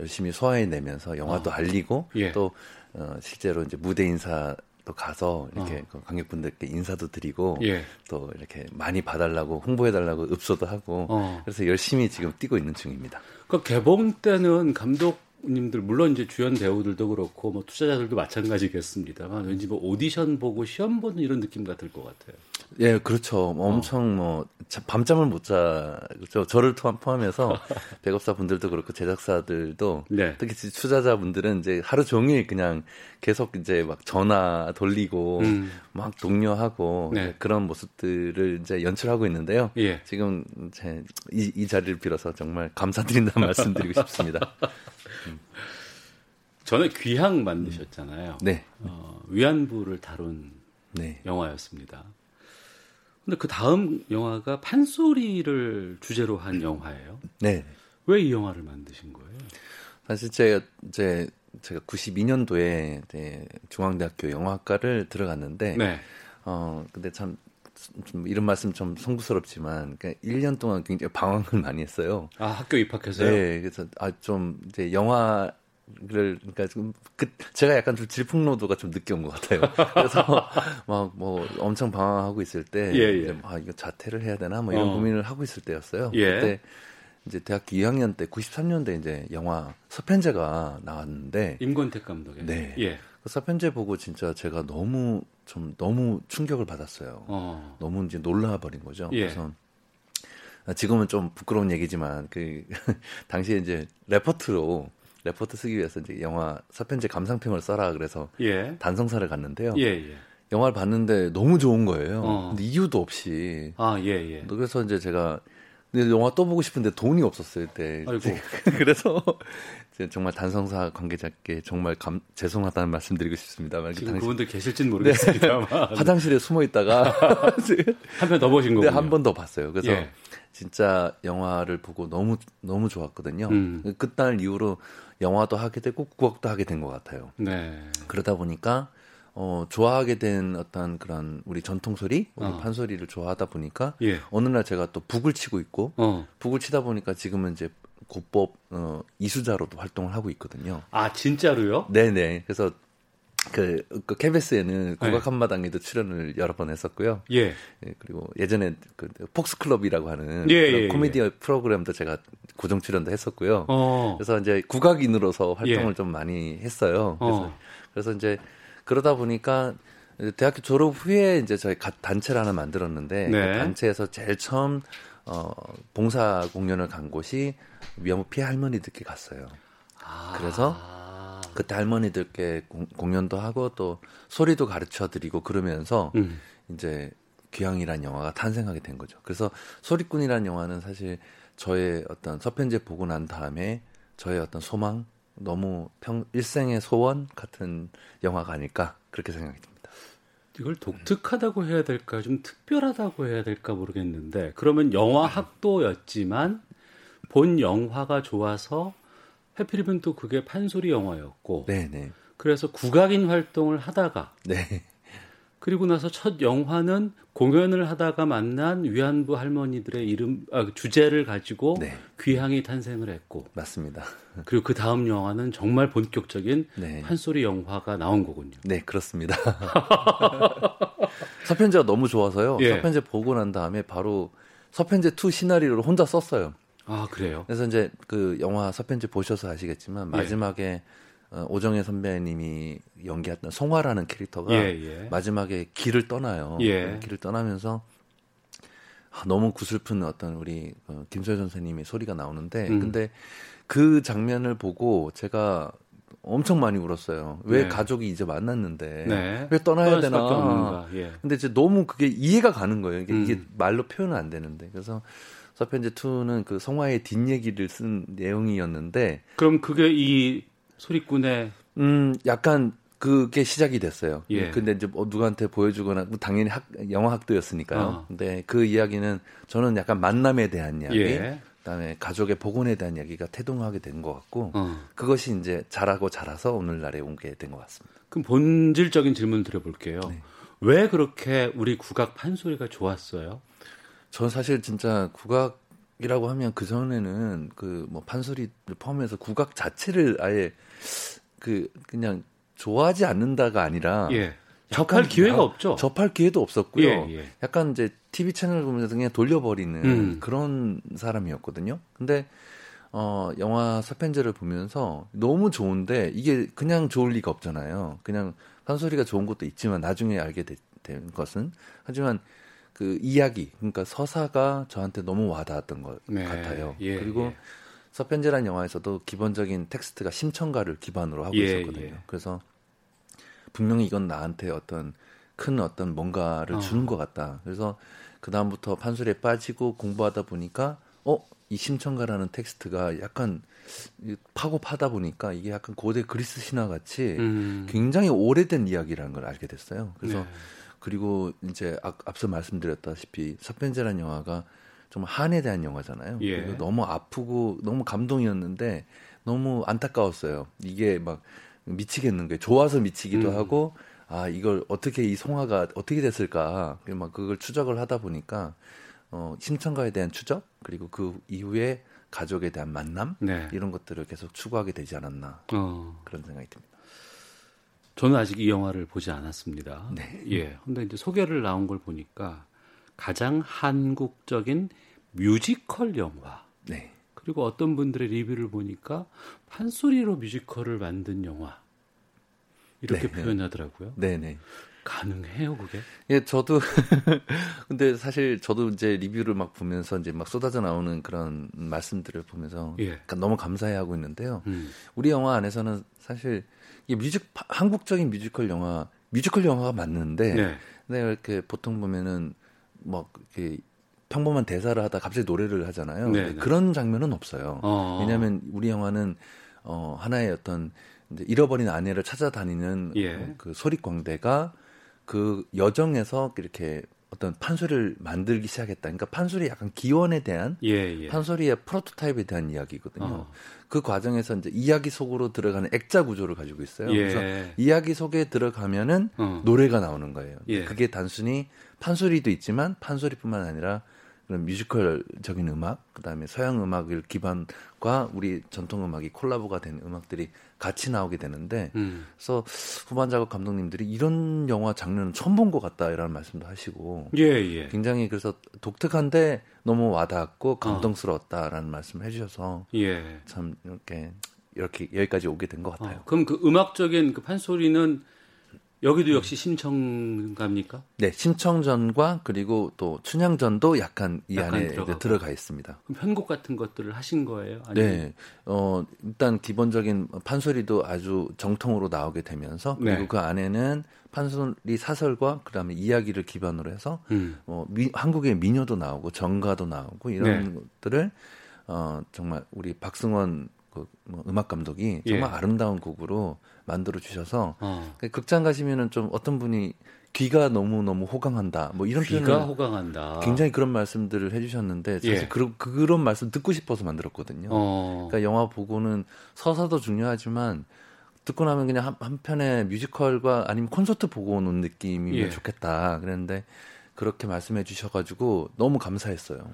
열심히 소화해내면서 영화도 어. 알리고 예. 또 어, 실제로 이제 무대 인사 또 가서 이렇게 어. 그 관객분들께 인사도 드리고 예. 또 이렇게 많이 봐달라고 홍보해달라고 읍소도 하고 어. 그래서 열심히 지금 뛰고 있는 중입니다. 그 개봉 때는 감독 님들 물론 이제 주연 배우들도 그렇고 뭐 투자자들도 마찬가지겠습니다만 왠지 뭐 오디션 보고 시험 보는 이런 느낌 같을 것 같아요. 예, 그렇죠. 뭐 엄청 뭐 밤잠을 못 자. 그렇죠. 저를 포함해서 백업사 분들도 그렇고 제작사들도 네. 특히 투자자 분들은 이제 하루 종일 그냥 계속 이제 막 전화 돌리고 음. 막 독려하고 네. 그런 모습들을 이제 연출하고 있는데요. 예. 지금 제 이, 이 자리를 빌어서 정말 감사드린다는 말씀드리고 싶습니다. 전에 귀향 만드셨잖아요. 네. 어, 위안부를 다룬 네. 영화였습니다. 근데 그 다음 영화가 판소리를 주제로 한 영화예요. 네. 왜 이 영화를 만드신 거예요? 사실 제가 이제 제가 92년도에 이제 중앙대학교 영화학과를 들어갔는데 네. 어 근데 참 좀 이런 말씀 좀 송구스럽지만 그러니까 1년 동안 굉장히 방황을 많이 했어요. 아, 학교 입학해서요? 네. 그래서 아좀 이제 영화 를 그러니까 지금 그 제가 약간 좀 질풍노도가 좀 늦게 온 것 같아요. 그래서 막 뭐 엄청 방황하고 있을 때 예, 예. 아 이거 자퇴를 해야 되나 뭐 이런 어. 고민을 하고 있을 때였어요. 예. 그때 이제 대학교 2학년 때 93년대 이제 영화 서편제가 나왔는데 임권택 감독의 네. 예. 그 서편제 보고 진짜 제가 너무 좀 너무 충격을 받았어요. 어. 너무 이제 놀라 버린 거죠. 예. 그래서 지금은 좀 부끄러운 얘기지만 그 당시에 이제 레포트로 레포트 쓰기 위해서 이제 영화 서편제 감상평을 써라 그래서 예. 단성사를 갔는데요. 예, 예. 영화를 봤는데 너무 좋은 거예요. 어. 근데 이유도 없이. 아, 예, 예. 그래서 이제 제가 근데 영화 또 보고 싶은데 돈이 없었어요, 그때. 아이고. 그래서 정말 단성사 관계자께 정말 감, 죄송하다는 말씀드리고 싶습니다만 지금 당시, 그분들 계실지는 모르겠습니다만 네, 화장실에 숨어 있다가 한 편 더 보신 거군요. 네, 한 번 더 봤어요. 그래서 예. 진짜 영화를 보고 너무 너무 좋았거든요. 음. 그날 이후로 영화도 하게 되고 국악도 하게 된 것 같아요. 네. 그러다 보니까 어, 좋아하게 된 어떤 그런 우리 전통 소리, 우리 어. 판소리를 좋아하다 보니까 예. 어느 날 제가 또 북을 치고 있고 어. 북을 치다 보니까 지금은 이제 고법 어, 이수자로도 활동을 하고 있거든요. 아 진짜로요? 네네. 그래서 그, 그 KBS에는 국악 네. 한마당에도 출연을 여러 번 했었고요. 예. 예 그리고 예전에 그 폭스클럽이라고 하는 예, 예, 예, 코미디 프로그램도 제가 고정 출연도 했었고요. 어. 그래서 이제 국악인으로서 활동을 예. 좀 많이 했어요. 그래서, 어. 그래서 이제 그러다 보니까 대학교 졸업 후에 이제 저희 단체를 하나 만들었는데 네. 그 단체에서 제일 처음 어 봉사 공연을 간 곳이 위험부 피해 할머니들께 갔어요. 아. 그래서 그때 할머니들께 공, 연도 하고 또 소리도 가르쳐 드리고 그러면서 음. 이제 귀향이라는 영화가 탄생하게 된 거죠. 그래서 소리꾼이라는 영화는 사실 저의 어떤 서편제 보고 난 다음에 저의 어떤 소망, 너무 평 일생의 소원 같은 영화가 아닐까 그렇게 생각이 듭니다. 이걸 독특하다고 해야 될까 좀 특별하다고 해야 될까 모르겠는데 그러면 영화 학도였지만 본 영화가 좋아서 해필이면 또 그게 판소리 영화였고 네네. 그래서 국악인 활동을 하다가 네. 그리고 나서 첫 영화는 공연을 하다가 만난 위안부 할머니들의 이름 아, 주제를 가지고 네. 귀향이 탄생을 했고 맞습니다. 그리고 그 다음 영화는 정말 본격적인 네. 판소리 영화가 나온 거군요. 네 그렇습니다. 서편제가 너무 좋아서요. 예. 서편제 보고 난 다음에 바로 서편제 2 시나리오를 혼자 썼어요. 아 그래요? 그래서 이제 그 영화 서편제 보셔서 아시겠지만 예. 마지막에 예. 어, 오정혜 선배님이 연기했던 송화라는 캐릭터가 예, 예. 마지막에 길을 떠나요. 예. 길을 떠나면서 아, 너무 구슬픈 어떤 우리 어, 김소연 선생님의 소리가 나오는데 음. 근데 그 장면을 보고 제가 엄청 많이 울었어요. 왜 네. 가족이 이제 만났는데 네. 왜 떠나야 되나? 예. 근데 이제 너무 그게 이해가 가는 거예요. 이게, 음. 이게 말로 표현은 안 되는데 그래서 서편제 2는 그 성화의 뒷 얘기를 쓴 내용이었는데 그럼 그게 이 소리꾼의 음 약간 그게 시작이 됐어요. 예. 근데 이제 뭐 누구한테 보여주거나 뭐 당연히 학, 영화 학도였으니까요. 어. 근데 그 이야기는 저는 약간 만남에 대한 이야기, 예. 그다음에 가족의 복원에 대한 이야기가 태동하게 된 것 같고 어. 그것이 이제 자라고 자라서 오늘날에 온 게 된 것 같습니다. 그럼 본질적인 질문 드려볼게요. 네. 왜 그렇게 우리 국악 판소리가 좋았어요? 전 사실 진짜 국악 이라고 하면 그 전에는 그 뭐 판소리를 포함해서 국악 자체를 아예 그 그냥 좋아하지 않는다가 아니라 예. 접할 기회가 아, 없죠. 접할 기회도 없었고요. 예, 예. 약간 이제 TV 채널 보면서 그냥 돌려버리는 음. 그런 사람이었거든요. 근데 어 영화 서편제를 보면서 너무 좋은데 이게 그냥 좋을 리가 없잖아요. 그냥 판소리가 좋은 것도 있지만 나중에 알게 되, 된 것은 하지만 그 이야기 그러니까 서사가 저한테 너무 와닿았던 것 네. 같아요. 예, 그리고 예. 서편제란 영화에서도 기본적인 텍스트가 심청가를 기반으로 하고 예, 있었거든요. 예. 그래서 분명히 이건 나한테 어떤 큰 어떤 뭔가를 어. 주는 것 같다. 그래서 그 다음부터 판소리에 빠지고 공부하다 보니까 어 이 심청가라는 텍스트가 약간 파고 파다 보니까 이게 약간 고대 그리스 신화 같이 음. 굉장히 오래된 이야기라는 걸 알게 됐어요. 그래서 네. 그리고 이제 앞서 말씀드렸다시피 서편제라는 영화가 좀 한에 대한 영화잖아요. 예. 너무 아프고 너무 감동이었는데 너무 안타까웠어요. 이게 막 미치겠는 거예요. 좋아서 미치기도 음. 하고 아 이걸 어떻게 이 송화가 어떻게 됐을까 막 그걸 추적을 하다 보니까 어 심청가에 대한 추적 그리고 그 이후에 가족에 대한 만남 네. 이런 것들을 계속 추구하게 되지 않았나 어. 그런 생각이 듭니다. 저는 아직 이 영화를 보지 않았습니다. 네. 예. 근데 이제 소개를 나온 걸 보니까 가장 한국적인 뮤지컬 영화. 네. 그리고 어떤 분들의 리뷰를 보니까 판소리로 뮤지컬을 만든 영화. 이렇게 네. 표현하더라고요. 네, 네. 가능해요, 그게? 예, 저도 근데 사실 저도 이제 리뷰를 막 보면서 이제 막 쏟아져 나오는 그런 말씀들을 보면서 예. 너무 감사해 하고 있는데요. 음. 우리 영화 안에서는 사실 이 뮤직 한국적인 뮤지컬 영화 뮤지컬 영화가 맞는데 네. 근데 이렇게 보통 보면은 뭐 이렇게 평범한 대사를 하다 갑자기 노래를 하잖아요. 네, 네. 그런 장면은 없어요. 어. 왜냐하면 우리 영화는 어 하나의 어떤 이제 잃어버린 아내를 찾아다니는 예. 어, 그 소리광대가 그 여정에서 이렇게 어떤 판소리를 만들기 시작했다. 그러니까 판소리 약간 기원에 대한 예, 예. 판소리의 prototype에 대한 이야기거든요. 어. 그 과정에서 이제 이야기 속으로 들어가는 액자 구조를 가지고 있어요. 예. 그래서 이야기 속에 들어가면은 어. 노래가 나오는 거예요. 예. 그게 단순히 판소리도 있지만 판소리뿐만 아니라 그런 뮤지컬적인 음악, 그다음에 서양 음악을 기반과 우리 전통 음악이 콜라보가 된 음악들이 같이 나오게 되는데, 음. 그래서 후반 작업 감독님들이 이런 영화 장르는 처음 본 것 같다라는 말씀도 하시고, 예, 예. 굉장히 그래서 독특한데 너무 와닿았고 감동스러웠다라는 어. 말씀을 해주셔서 예. 참 이렇게 이렇게 여기까지 오게 된 것 같아요. 어, 그럼 그 음악적인 그 판소리는 여기도 역시 신청가입니까? 네, 신청전과 그리고 또 춘향전도 약간 이 약간 안에 들어가고. 들어가 있습니다. 그럼 편곡 같은 것들을 하신 거예요? 아니면? 네, 어 일단 기본적인 판소리도 아주 정통으로 나오게 되면서 그리고 네. 그 안에는 판소리 사설과 그다음에 이야기를 기반으로 해서 음. 뭐 미, 한국의 민요도 나오고 정가도 나오고 이런 네. 것들을 어 정말 우리 박승원 그뭐 음악 감독이 정말 예. 아름다운 곡으로 만들어 주셔서 어. 그 극장 가시면은 좀 어떤 분이 귀가 너무 너무 호강한다. 뭐 이런 귀가 호강한다. 굉장히 그런 말씀들을 해주셨는데 사실 예. 그런 그런 말씀 듣고 싶어서 만들었거든요. 어. 그러니까 영화 보고는 서사도 중요하지만 듣고 나면 그냥 한, 한 편의 뮤지컬과 아니면 콘서트 보고 오는 느낌이면 예. 좋겠다. 그랬는데 그렇게 말씀해 주셔가지고 너무 감사했어요.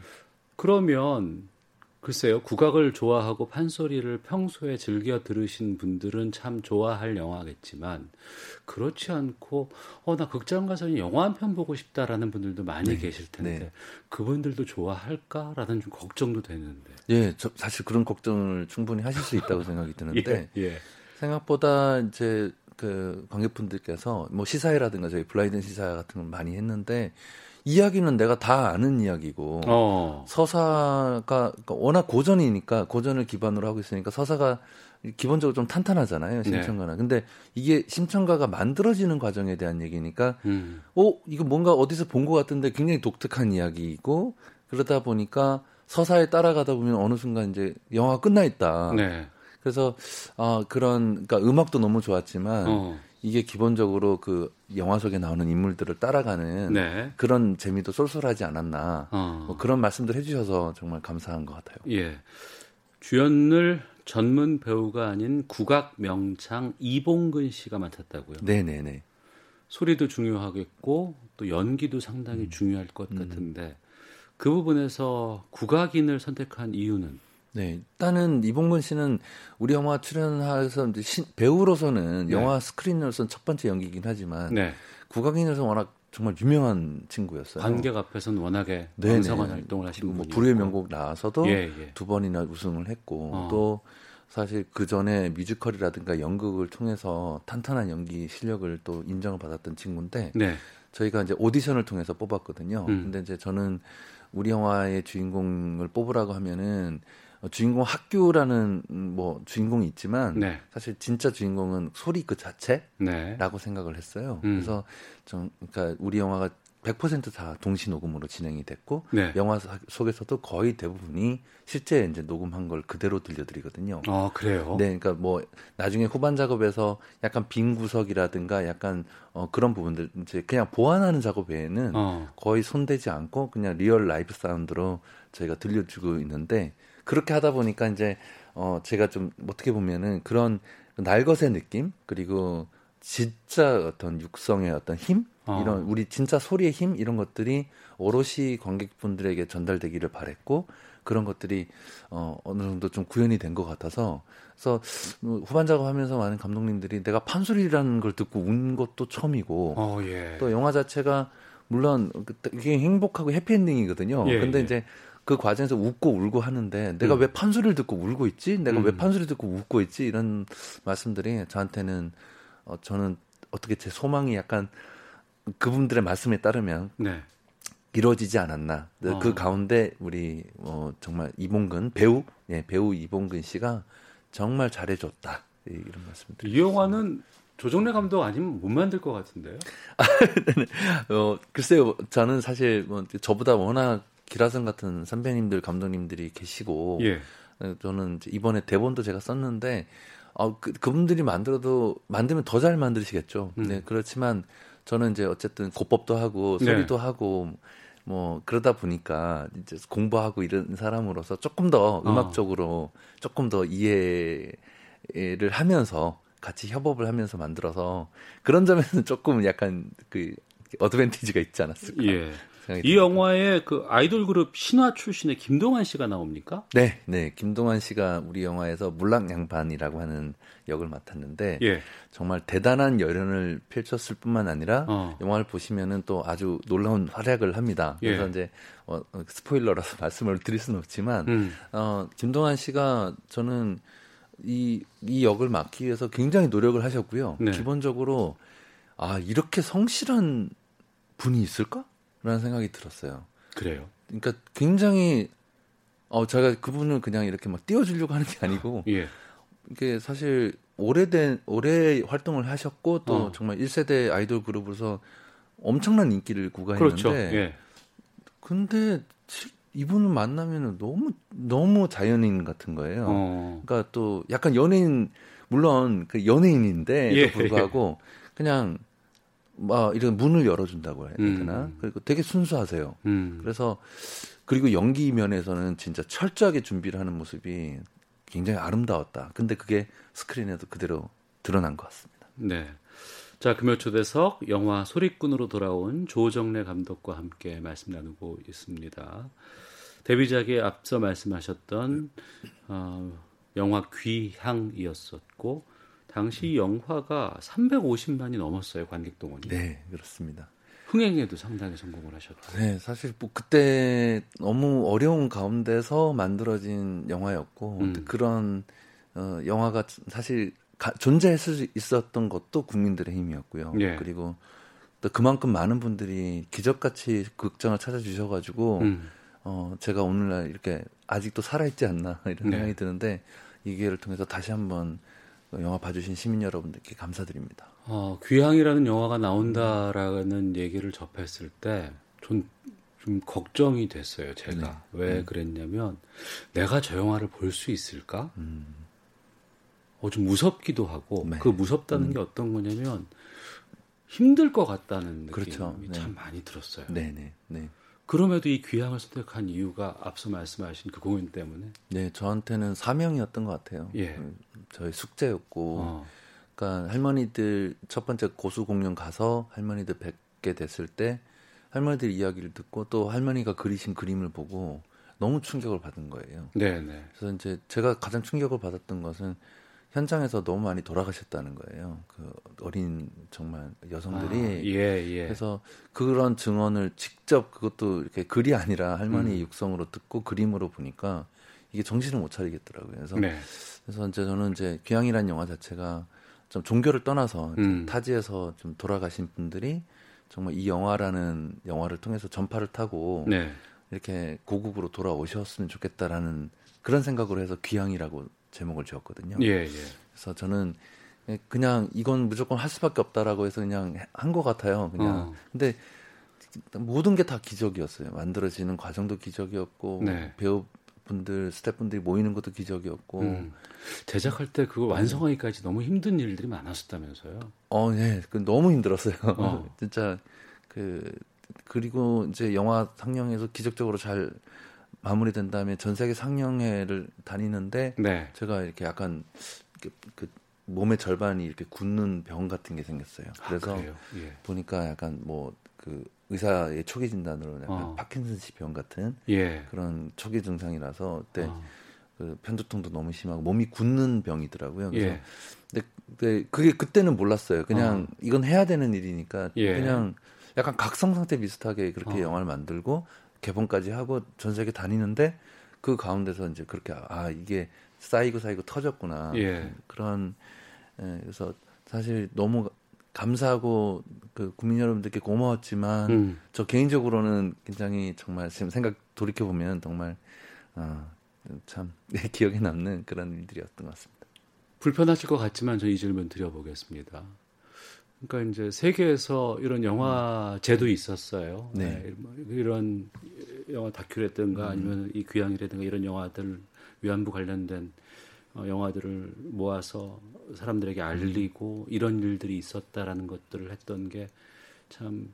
그러면 글쎄요, 국악을 좋아하고 판소리를 평소에 즐겨 들으신 분들은 참 좋아할 영화겠지만, 그렇지 않고, 어, 나 극장 가서 영화 한 편 보고 싶다라는 분들도 많이 네, 계실 텐데, 네. 그분들도 좋아할까라는 좀 걱정도 되는데. 예, 저 사실 그런 걱정을 충분히 하실 수 있다고 생각이 드는데, 예, 예. 생각보다 이제 그 관객분들께서 뭐 시사회라든가 저희 블라인드 시사회 같은 걸 많이 했는데, 이야기는 내가 다 아는 이야기고 어. 서사가 그러니까 워낙 고전이니까 고전을 기반으로 하고 있으니까 서사가 기본적으로 좀 탄탄하잖아요 심청가는. 네. 근데 이게 심청가가 만들어지는 과정에 대한 얘기니까, 음. 어 이거 뭔가 어디서 본 것 같은데 굉장히 독특한 이야기이고 그러다 보니까 서사에 따라가다 보면 어느 순간 이제 영화가 끝나 있다. 네. 그래서 아 그런 그러니까 음악도 너무 좋았지만. 어. 이게 기본적으로 그 영화 속에 나오는 인물들을 따라가는 네. 그런 재미도 쏠쏠하지 않았나 어. 뭐 그런 말씀들 해주셔서 정말 감사한 것 같아요. 예. 주연을 전문 배우가 아닌 국악 명창 이봉근 씨가 맡았다고요. 네네네. 소리도 중요하겠고 또 연기도 상당히 음. 중요할 것 음. 같은데 그 부분에서 국악인을 선택한 이유는 네, 일단은 이봉근 씨는 우리 영화 출연해서 이제 신, 배우로서는 네. 영화 스크린으로서는 첫 번째 연기이긴 하지만 네. 국악인으로서 워낙 정말 유명한 친구였어요. 관객 앞에서는 워낙에 왕성한 활동을 하시고 뭐 불후의 명곡 나와서도 예, 예. 두 번이나 우승을 했고 어. 또 사실 그 전에 뮤지컬이라든가 연극을 통해서 탄탄한 연기 실력을 또 인정을 받았던 친구인데 네. 저희가 이제 오디션을 통해서 뽑았거든요. 음. 근데 이제 저는 우리 영화의 주인공을 뽑으라고 하면은 어, 주인공 학교라는 음, 뭐 주인공이 있지만 네. 사실 진짜 주인공은 소리 그 자체라고 네. 생각을 했어요. 음. 그래서 좀 그러니까 우리 영화가 100%다 동시 녹음으로 진행이 됐고 네. 영화 속에서도 거의 대부분이 실제 이제 녹음한 걸 그대로 들려드리거든요. 아 그래요? 네, 그러니까 뭐 나중에 후반 작업에서 약간 빈 구석이라든가 약간 어 그런 부분들 이제 그냥 보완하는 작업 외에는 어. 거의 손대지 않고 그냥 real live sound로 저희가 들려주고 있는데 그렇게 하다 보니까 이제 어 제가 좀 어떻게 보면은 그런 날것의 느낌 그리고 진짜 어떤 육성의 어떤 힘 어. 이런 우리 진짜 소리의 힘 이런 것들이 오롯이 관객분들에게 전달되기를 바랬고 그런 것들이 어 어느 정도 좀 구현이 된 것 같아서 그래서 뭐 후반 작업하면서 많은 감독님들이 내가 판소리라는 걸 듣고 운 것도 처음이고 어, 예. 또 영화 자체가 물론 이게 행복하고 해피엔딩이거든요. 예, 근데 예. 이제 그 과정에서 웃고 울고 하는데 내가 음. 왜 판소리를 듣고 울고 있지? 내가 음. 왜 판소리 듣고 웃고 있지? 이런 말씀들이 저한테는 어, 저는 어떻게 제 소망이 약간 그분들의 말씀에 따르면 네. 이루어지지 않았나. 어. 그 가운데 우리 어, 정말 이봉근 배우, 예, 배우 이봉근 씨가 정말 잘해줬다. 이런 말씀들. 이 영화는 조정래 감독 아니면 못 만들 것 같은데요? 어, 글쎄요, 저는 사실 뭐 저보다 워낙 기라성 같은 선배님들 감독님들이 계시고 예. 저는 이번에 대본도 제가 썼는데 어, 그, 그분들이 만들어도 만들면 더 잘 만드시겠죠. 음. 네, 그렇지만 저는 이제 어쨌든 고법도 하고 네. 소리도 네. 하고 뭐 그러다 보니까 이제 공부하고 이런 사람으로서 조금 더 어. 음악적으로 어. 조금 더 이해를 하면서 같이 협업을 하면서 만들어서 그런 점에서는 조금 약간 그 어드밴티지가 있지 않았을까. 예. 이 영화에 그 아이돌 그룹 신화 출신의 김동완 씨가 나옵니까? 네, 네. 김동완 씨가 우리 영화에서 물랑 양반이라고 하는 역을 맡았는데 예. 정말 대단한 열연을 펼쳤을 뿐만 아니라 어. 영화를 보시면은 또 아주 놀라운 활약을 합니다. 그래서 예. 이제 어, 스포일러라서 말씀을 드릴 수는 없지만 음. 어, 김동완 씨가 저는 이, 이 역을 맡기 위해서 굉장히 노력을 하셨고요. 네. 기본적으로 아 이렇게 성실한 분이 있을까? 라는 생각이 들었어요. 그래요. 그러니까 굉장히 어 제가 그분을 그냥 이렇게 막 띄워주려고 하는 게 아니고 예. 이게 사실 오래된 오래 활동을 하셨고 또 어. 정말 1세대 아이돌 그룹으로서 엄청난 인기를 구가했는데 그렇죠. 예. 근데 이분을 만나면은 너무 너무 자연인 같은 거예요. 어. 그러니까 또 약간 연예인 물론 그 연예인인데 예. 불구하고 그냥 막 이런 문을 열어준다고 해야 되나? 음. 그리고 되게 순수하세요. 음. 그래서 그리고 연기 면에서는 진짜 철저하게 준비를 하는 모습이 굉장히 아름다웠다. 근데 그게 스크린에도 그대로 드러난 것 같습니다. 네. 자, 금요 초대석 영화 소리꾼으로 돌아온 조정래 감독과 함께 말씀 나누고 있습니다. 데뷔작에 앞서 말씀하셨던 어, 영화 귀향이었었고 당시 영화가 350만이 넘었어요 관객 동원이. 네, 그렇습니다. 흥행에도 상당히 성공을 하셨고. 네, 사실 뭐 그때 너무 어려운 가운데서 만들어진 영화였고 음. 그런 어, 영화가 사실 가, 존재했을 수 있었던 것도 국민들의 힘이었고요. 예. 그리고 또 그만큼 많은 분들이 기적같이 극장을 찾아주셔가지고 음. 어, 제가 오늘날 이렇게 아직도 살아있지 않나 이런 네. 생각이 드는데 이 기회를 통해서 다시 한번 영화 봐주신 시민 여러분들께 감사드립니다. 어, 귀향이라는 영화가 나온다라는 얘기를 접했을 때 좀 좀 걱정이 됐어요. 제가 네. 왜 음. 그랬냐면 내가 저 영화를 볼 수 있을까? 음. 어, 좀 무섭기도 하고 네. 그 무섭다는 음. 게 어떤 거냐면 힘들 것 같다는 느낌이 그렇죠. 네. 참 많이 들었어요. 네네. 네. 네. 그럼에도 이 귀향을 선택한 이유가 앞서 말씀하신 그 공연 때문에? 네, 저한테는 사명이었던 것 같아요. 예. 그 저희 숙제였고, 어. 그러니까 할머니들 첫 번째 고수 공연 가서 할머니들 뵙게 됐을 때 할머니들 이야기를 듣고 또 할머니가 그리신 그림을 보고 너무 충격을 받은 거예요. 네, 네. 그래서 이제 제가 가장 충격을 받았던 것은 현장에서 너무 많이 돌아가셨다는 거예요. 그 어린 정말 여성들이. 아, 예, 예. 그래서 그런 증언을 직접 그것도 이렇게 글이 아니라 할머니 음. 육성으로 듣고 그림으로 보니까 이게 정신을 못 차리겠더라고요. 그래서 네. 그래서 이제 저는 이제 귀향이라는 영화 자체가 좀 종교를 떠나서 음. 타지에서 좀 돌아가신 분들이 정말 이 영화라는 영화를 통해서 전파를 타고 네. 이렇게 고국으로 돌아오셨으면 좋겠다라는 그런 생각으로 해서 귀향이라고 제목을 지었거든요. 예, 예. 그래서 저는 그냥 이건 무조건 할 수밖에 없다라고 해서 그냥 한 것 같아요. 그냥. 어. 근데 모든 게 다 기적이었어요. 만들어지는 과정도 기적이었고 네. 배우분들, 스태프분들이 모이는 것도 기적이었고 음. 제작할 때 그걸 완성하기까지 너무 힘든 일들이 많았었다면서요? 어, 네, 그 너무 힘들었어요. 어. 진짜 그 그리고 이제 영화 상영에서 기적적으로 잘 마무리된 다음에 전 세계 상영회를 다니는데 네. 제가 이렇게 약간 그, 그, 몸의 절반이 이렇게 굳는 병 같은 게 생겼어요. 아, 그래서 아, 예. 보니까 약간 뭐 그 의사의 초기 진단으로 약간 어. 파킨슨씨 병 같은 예. 그런 초기 증상이라서 그때 어. 그 편두통도 너무 심하고 몸이 굳는 병이더라고요. 그래서 예. 근데, 근데 그게 그때는 몰랐어요. 그냥 어. 이건 해야 되는 일이니까 예. 그냥 약간 각성 상태 비슷하게 그렇게 어. 영화를 만들고 개봉까지 하고 전 세계 다니는데 그 가운데서 이제 그렇게 아 이게 쌓이고 쌓이고 터졌구나 예. 그런 예, 그래서 사실 너무 감사하고 그 국민 여러분들께 고마웠지만 음. 저 개인적으로는 굉장히 정말 지금 생각 돌이켜 보면 정말 아, 참 기억에 남는 그런 일들이었던 것 같습니다. 불편하실 것 같지만 저 이 질문 드려보겠습니다. 그러니까 이제 세계에서 이런 영화제도 있었어요. 네. 네. 뭐 이런 영화 다큐라든가 음. 아니면 이 귀향이라든가 이런 영화들 위안부 관련된 어, 영화들을 모아서 사람들에게 알리고 이런 일들이 있었다라는 것들을 했던 게 참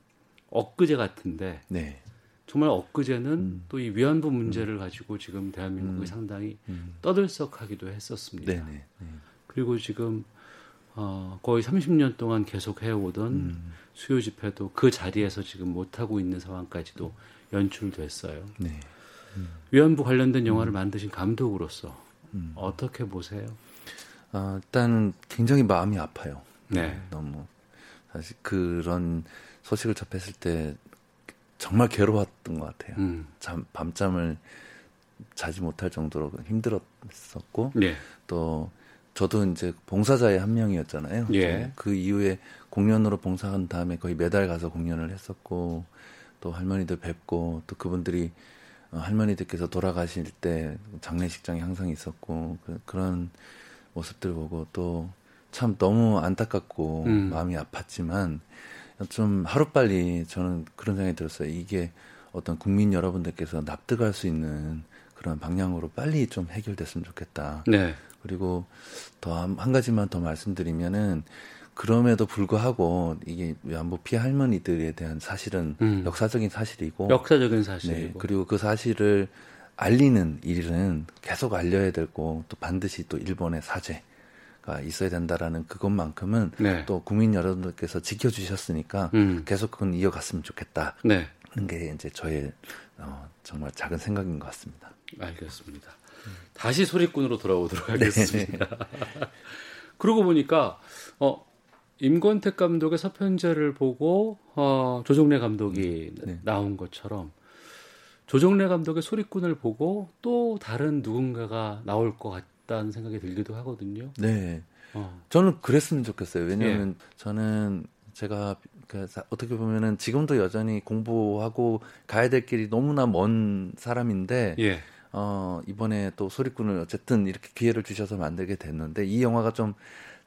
엊그제 같은데 네. 정말 엊그제는 음. 또이 위안부 문제를 음. 가지고 지금 대한민국이 음. 상당히 음. 떠들썩하기도 했었습니다. 네네. 네. 그리고 지금 어, 거의 30년 동안 계속 해오던 음. 수요 집회도 그 자리에서 지금 못 하고 있는 상황까지도 연출됐어요. 네. 음. 위안부 관련된 영화를 만드신 감독으로서 음. 어떻게 보세요? 어, 일단 굉장히 마음이 아파요. 네. 너무 사실 그런 소식을 접했을 때 정말 괴로웠던 것 같아요. 음. 잠, 밤잠을 자지 못할 정도로 힘들었었고 네. 또 저도 이제 봉사자의 한 명이었잖아요. 예. 그 이후에 공연으로 봉사한 다음에 거의 매달 가서 공연을 했었고 또 할머니들 뵙고 또 그분들이 어, 할머니들께서 돌아가실 때 장례식장에 항상 있었고 그, 런 모습들 보고 또 참 너무 안타깝고 음. 마음이 아팠지만 좀 하루빨리 저는 그런 생각이 들었어요. 이게 어떤 국민 여러분들께서 납득할 수 있는 그런 방향으로 빨리 좀 해결됐으면 좋겠다. 네. 그리고 더 한 가지만 더 말씀드리면은 그럼에도 불구하고 이게 외환부 피해 할머니들에 대한 사실은 음. 역사적인 사실이고 역사적인 사실이고 네, 그리고 그 사실을 알리는 일은 계속 알려야 되고 또 반드시 또 일본의 사죄가 있어야 된다라는 그것만큼은 네. 또 국민 여러분들께서 지켜주셨으니까 음. 계속 그건 이어갔으면 좋겠다. 네. 그런 게 이제 저의 어, 정말 작은 생각인 것 같습니다. 알겠습니다. 음. 다시 소리꾼으로 돌아오도록 하겠습니다. 그러고 보니까 어 임권택 감독의 서편제를 보고 어, 조정래 감독이 네. 네. 나온 것처럼 조정래 감독의 소리꾼을 보고 또 다른 누군가가 나올 것 같다는 생각이 들기도 하거든요. 네. 어. 저는 그랬으면 좋겠어요. 왜냐하면 예. 저는 제가 그 어떻게 보면은 지금도 여전히 공부하고 가야 될 길이 너무나 먼 사람인데 예. 어, 이번에 또 소리꾼을 어쨌든 이렇게 기회를 주셔서 만들게 됐는데 이 영화가 좀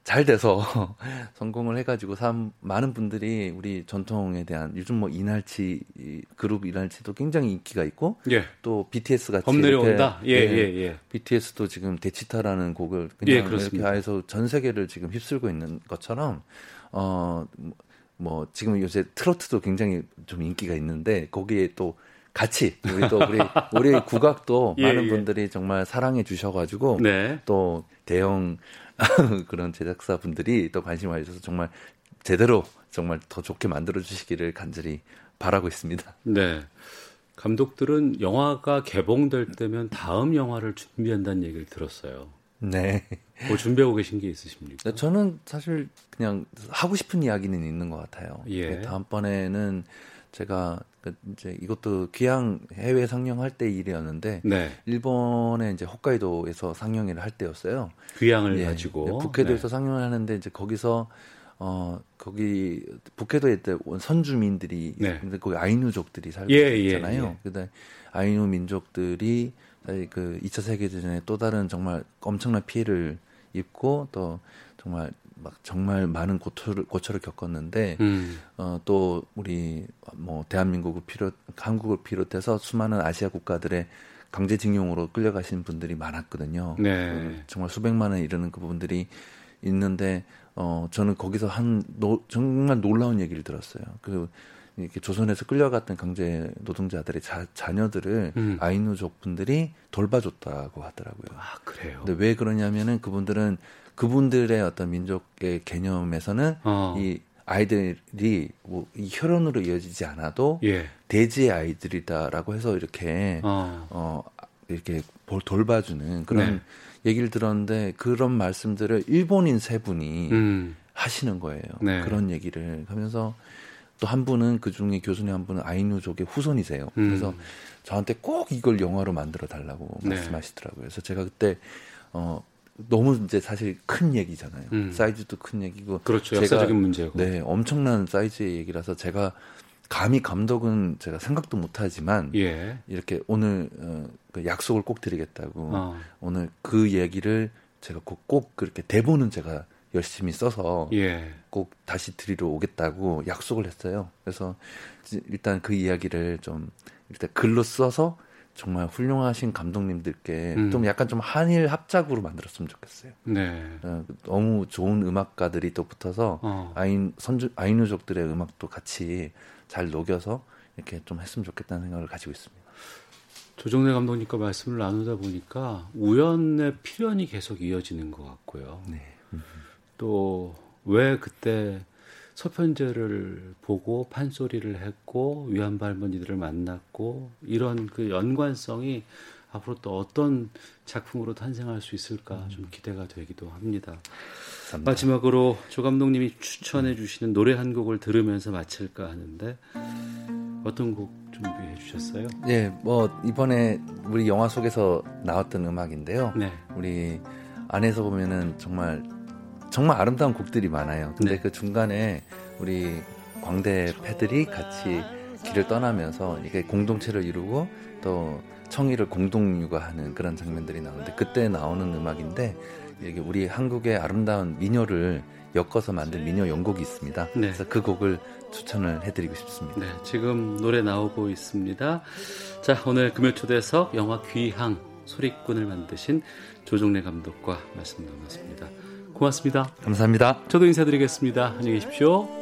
잘 돼서 성공을 해가지고 참 많은 분들이 우리 전통에 대한 요즘 뭐 이날치 그룹 이날치도 굉장히 인기가 있고 예. 또 BTS 같이 범 내려온다. 예, 네, 예, 예. BTS도 지금 데치타라는 곡을 그냥 예, 이렇게 해서 전 세계를 지금 휩쓸고 있는 것처럼 어. 뭐 지금 요새 트로트도 굉장히 좀 인기가 있는데 거기에 또 같이 우리 또 우리 우리 국악도 예, 많은 예. 분들이 정말 사랑해 주셔가지고 네. 또 대형 그런 제작사 분들이 또 관심을 가지셔서 정말 제대로 정말 더 좋게 만들어 주시기를 간절히 바라고 있습니다. 네. 감독들은 영화가 개봉될 때면 다음 영화를 준비한다는 얘기를 들었어요. 네. 뭐 준비하고 계신 게 있으십니까? 저는 사실 그냥 하고 싶은 이야기는 있는 것 같아요. 예. 다음번에는 제가 그 이제 이것도 귀향 해외 상영할 때 일이었는데 네. 일본에 이제 호카이도에서 상영을 할 때였어요. 귀향을 예, 가지고 네, 북해도에서 네. 상영을 하는데 이제 거기서 어 거기 북해도에 때 선주민들이 네. 근데 거기 아이누족들이 살고 예, 예 있잖아요. 예, 예. 근데 아이누 민족들이 그 2차 세계대전에 또 다른 정말 엄청난 피해를 입고 또 정말 막 정말 많은 고초를 고초를 겪었는데 음. 어 또 우리 뭐 대한민국을 비롯 한국을 비롯해서 수많은 아시아 국가들의 강제징용으로 끌려가신 분들이 많았거든요. 네. 그 정말 수백만에 이르는 그 부분들이 있는데 어 저는 거기서 한 노, 정말 놀라운 얘기를 들었어요. 그 이렇게 조선에서 끌려갔던 강제 노동자들의 자, 자녀들을 음. 아이누족 분들이 돌봐줬다고 하더라고요. 아 그래요. 근데 왜 그러냐면은 그분들은 그분들의 어떤 민족의 개념에서는 어. 이 아이들이 뭐 이 혈연으로 이어지지 않아도 예. 대지의 아이들이다라고 해서 이렇게 어, 어 이렇게 돌봐주는 그런 네. 얘기를 들었는데 그런 말씀들을 일본인 세 분이 음. 하시는 거예요. 네. 그런 얘기를 하면서 또 한 분은 그 중에 교수님 한 분은 아이누족의 후손이세요. 음. 그래서 저한테 꼭 이걸 영화로 만들어 달라고 네. 말씀하시더라고요. 그래서 제가 그때 어 너무 이제 사실 큰 얘기잖아요. 음. 사이즈도 큰 얘기고. 그렇죠. 제가, 역사적인 문제고. 네, 엄청난 사이즈의 얘기라서 제가 감히 감독은 제가 생각도 못하지만 예. 이렇게 오늘 어, 그 약속을 꼭 드리겠다고 어. 오늘 그 얘기를 제가 꼭, 꼭 그렇게 대본은 제가 열심히 써서 예. 꼭 다시 드리러 오겠다고 약속을 했어요. 그래서 일단 그 이야기를 좀 일단 글로 써서 정말 훌륭하신 감독님들께 음. 좀 약간 좀 한일 합작으로 만들었으면 좋겠어요. 네. 어, 너무 좋은 음악가들이 또 붙어서 어. 아인 선주 아이누족들의 음악도 같이 잘 녹여서 이렇게 좀 했으면 좋겠다는 생각을 가지고 있습니다. 조정래 감독님과 말씀을 나누다 보니까 우연의 필연이 계속 이어지는 것 같고요. 네. 또 왜 그때 서편제를 보고 판소리를 했고 위안부 할머니들을 만났고 이런 그 연관성이 앞으로 또 어떤 작품으로 탄생할 수 있을까 음. 좀 기대가 되기도 합니다. 감사합니다. 마지막으로 조 감독님이 추천해 주시는 노래 한 곡을 들으면서 마칠까 하는데 어떤 곡 준비해 주셨어요? 네, 뭐 이번에 우리 영화 속에서 나왔던 음악인데요. 네. 우리 안에서 보면은 정말 정말 아름다운 곡들이 많아요. 근데 네. 그 중간에 우리 광대 패들이 같이 길을 떠나면서 이게 공동체를 이루고 또 청의를 공동 육아하는 그런 장면들이 나오는데 그때 나오는 음악인데 이게 우리 한국의 아름다운 민요를 엮어서 만든 민요 연곡이 있습니다. 네. 그래서 그 곡을 추천을 해드리고 싶습니다. 네, 지금 노래 나오고 있습니다. 자, 오늘 금요 초대석 영화 귀향 소리꾼을 만드신 조종래 감독과 말씀 나눴습니다. 고맙습니다. 감사합니다. 저도 인사드리겠습니다. 안녕히 계십시오.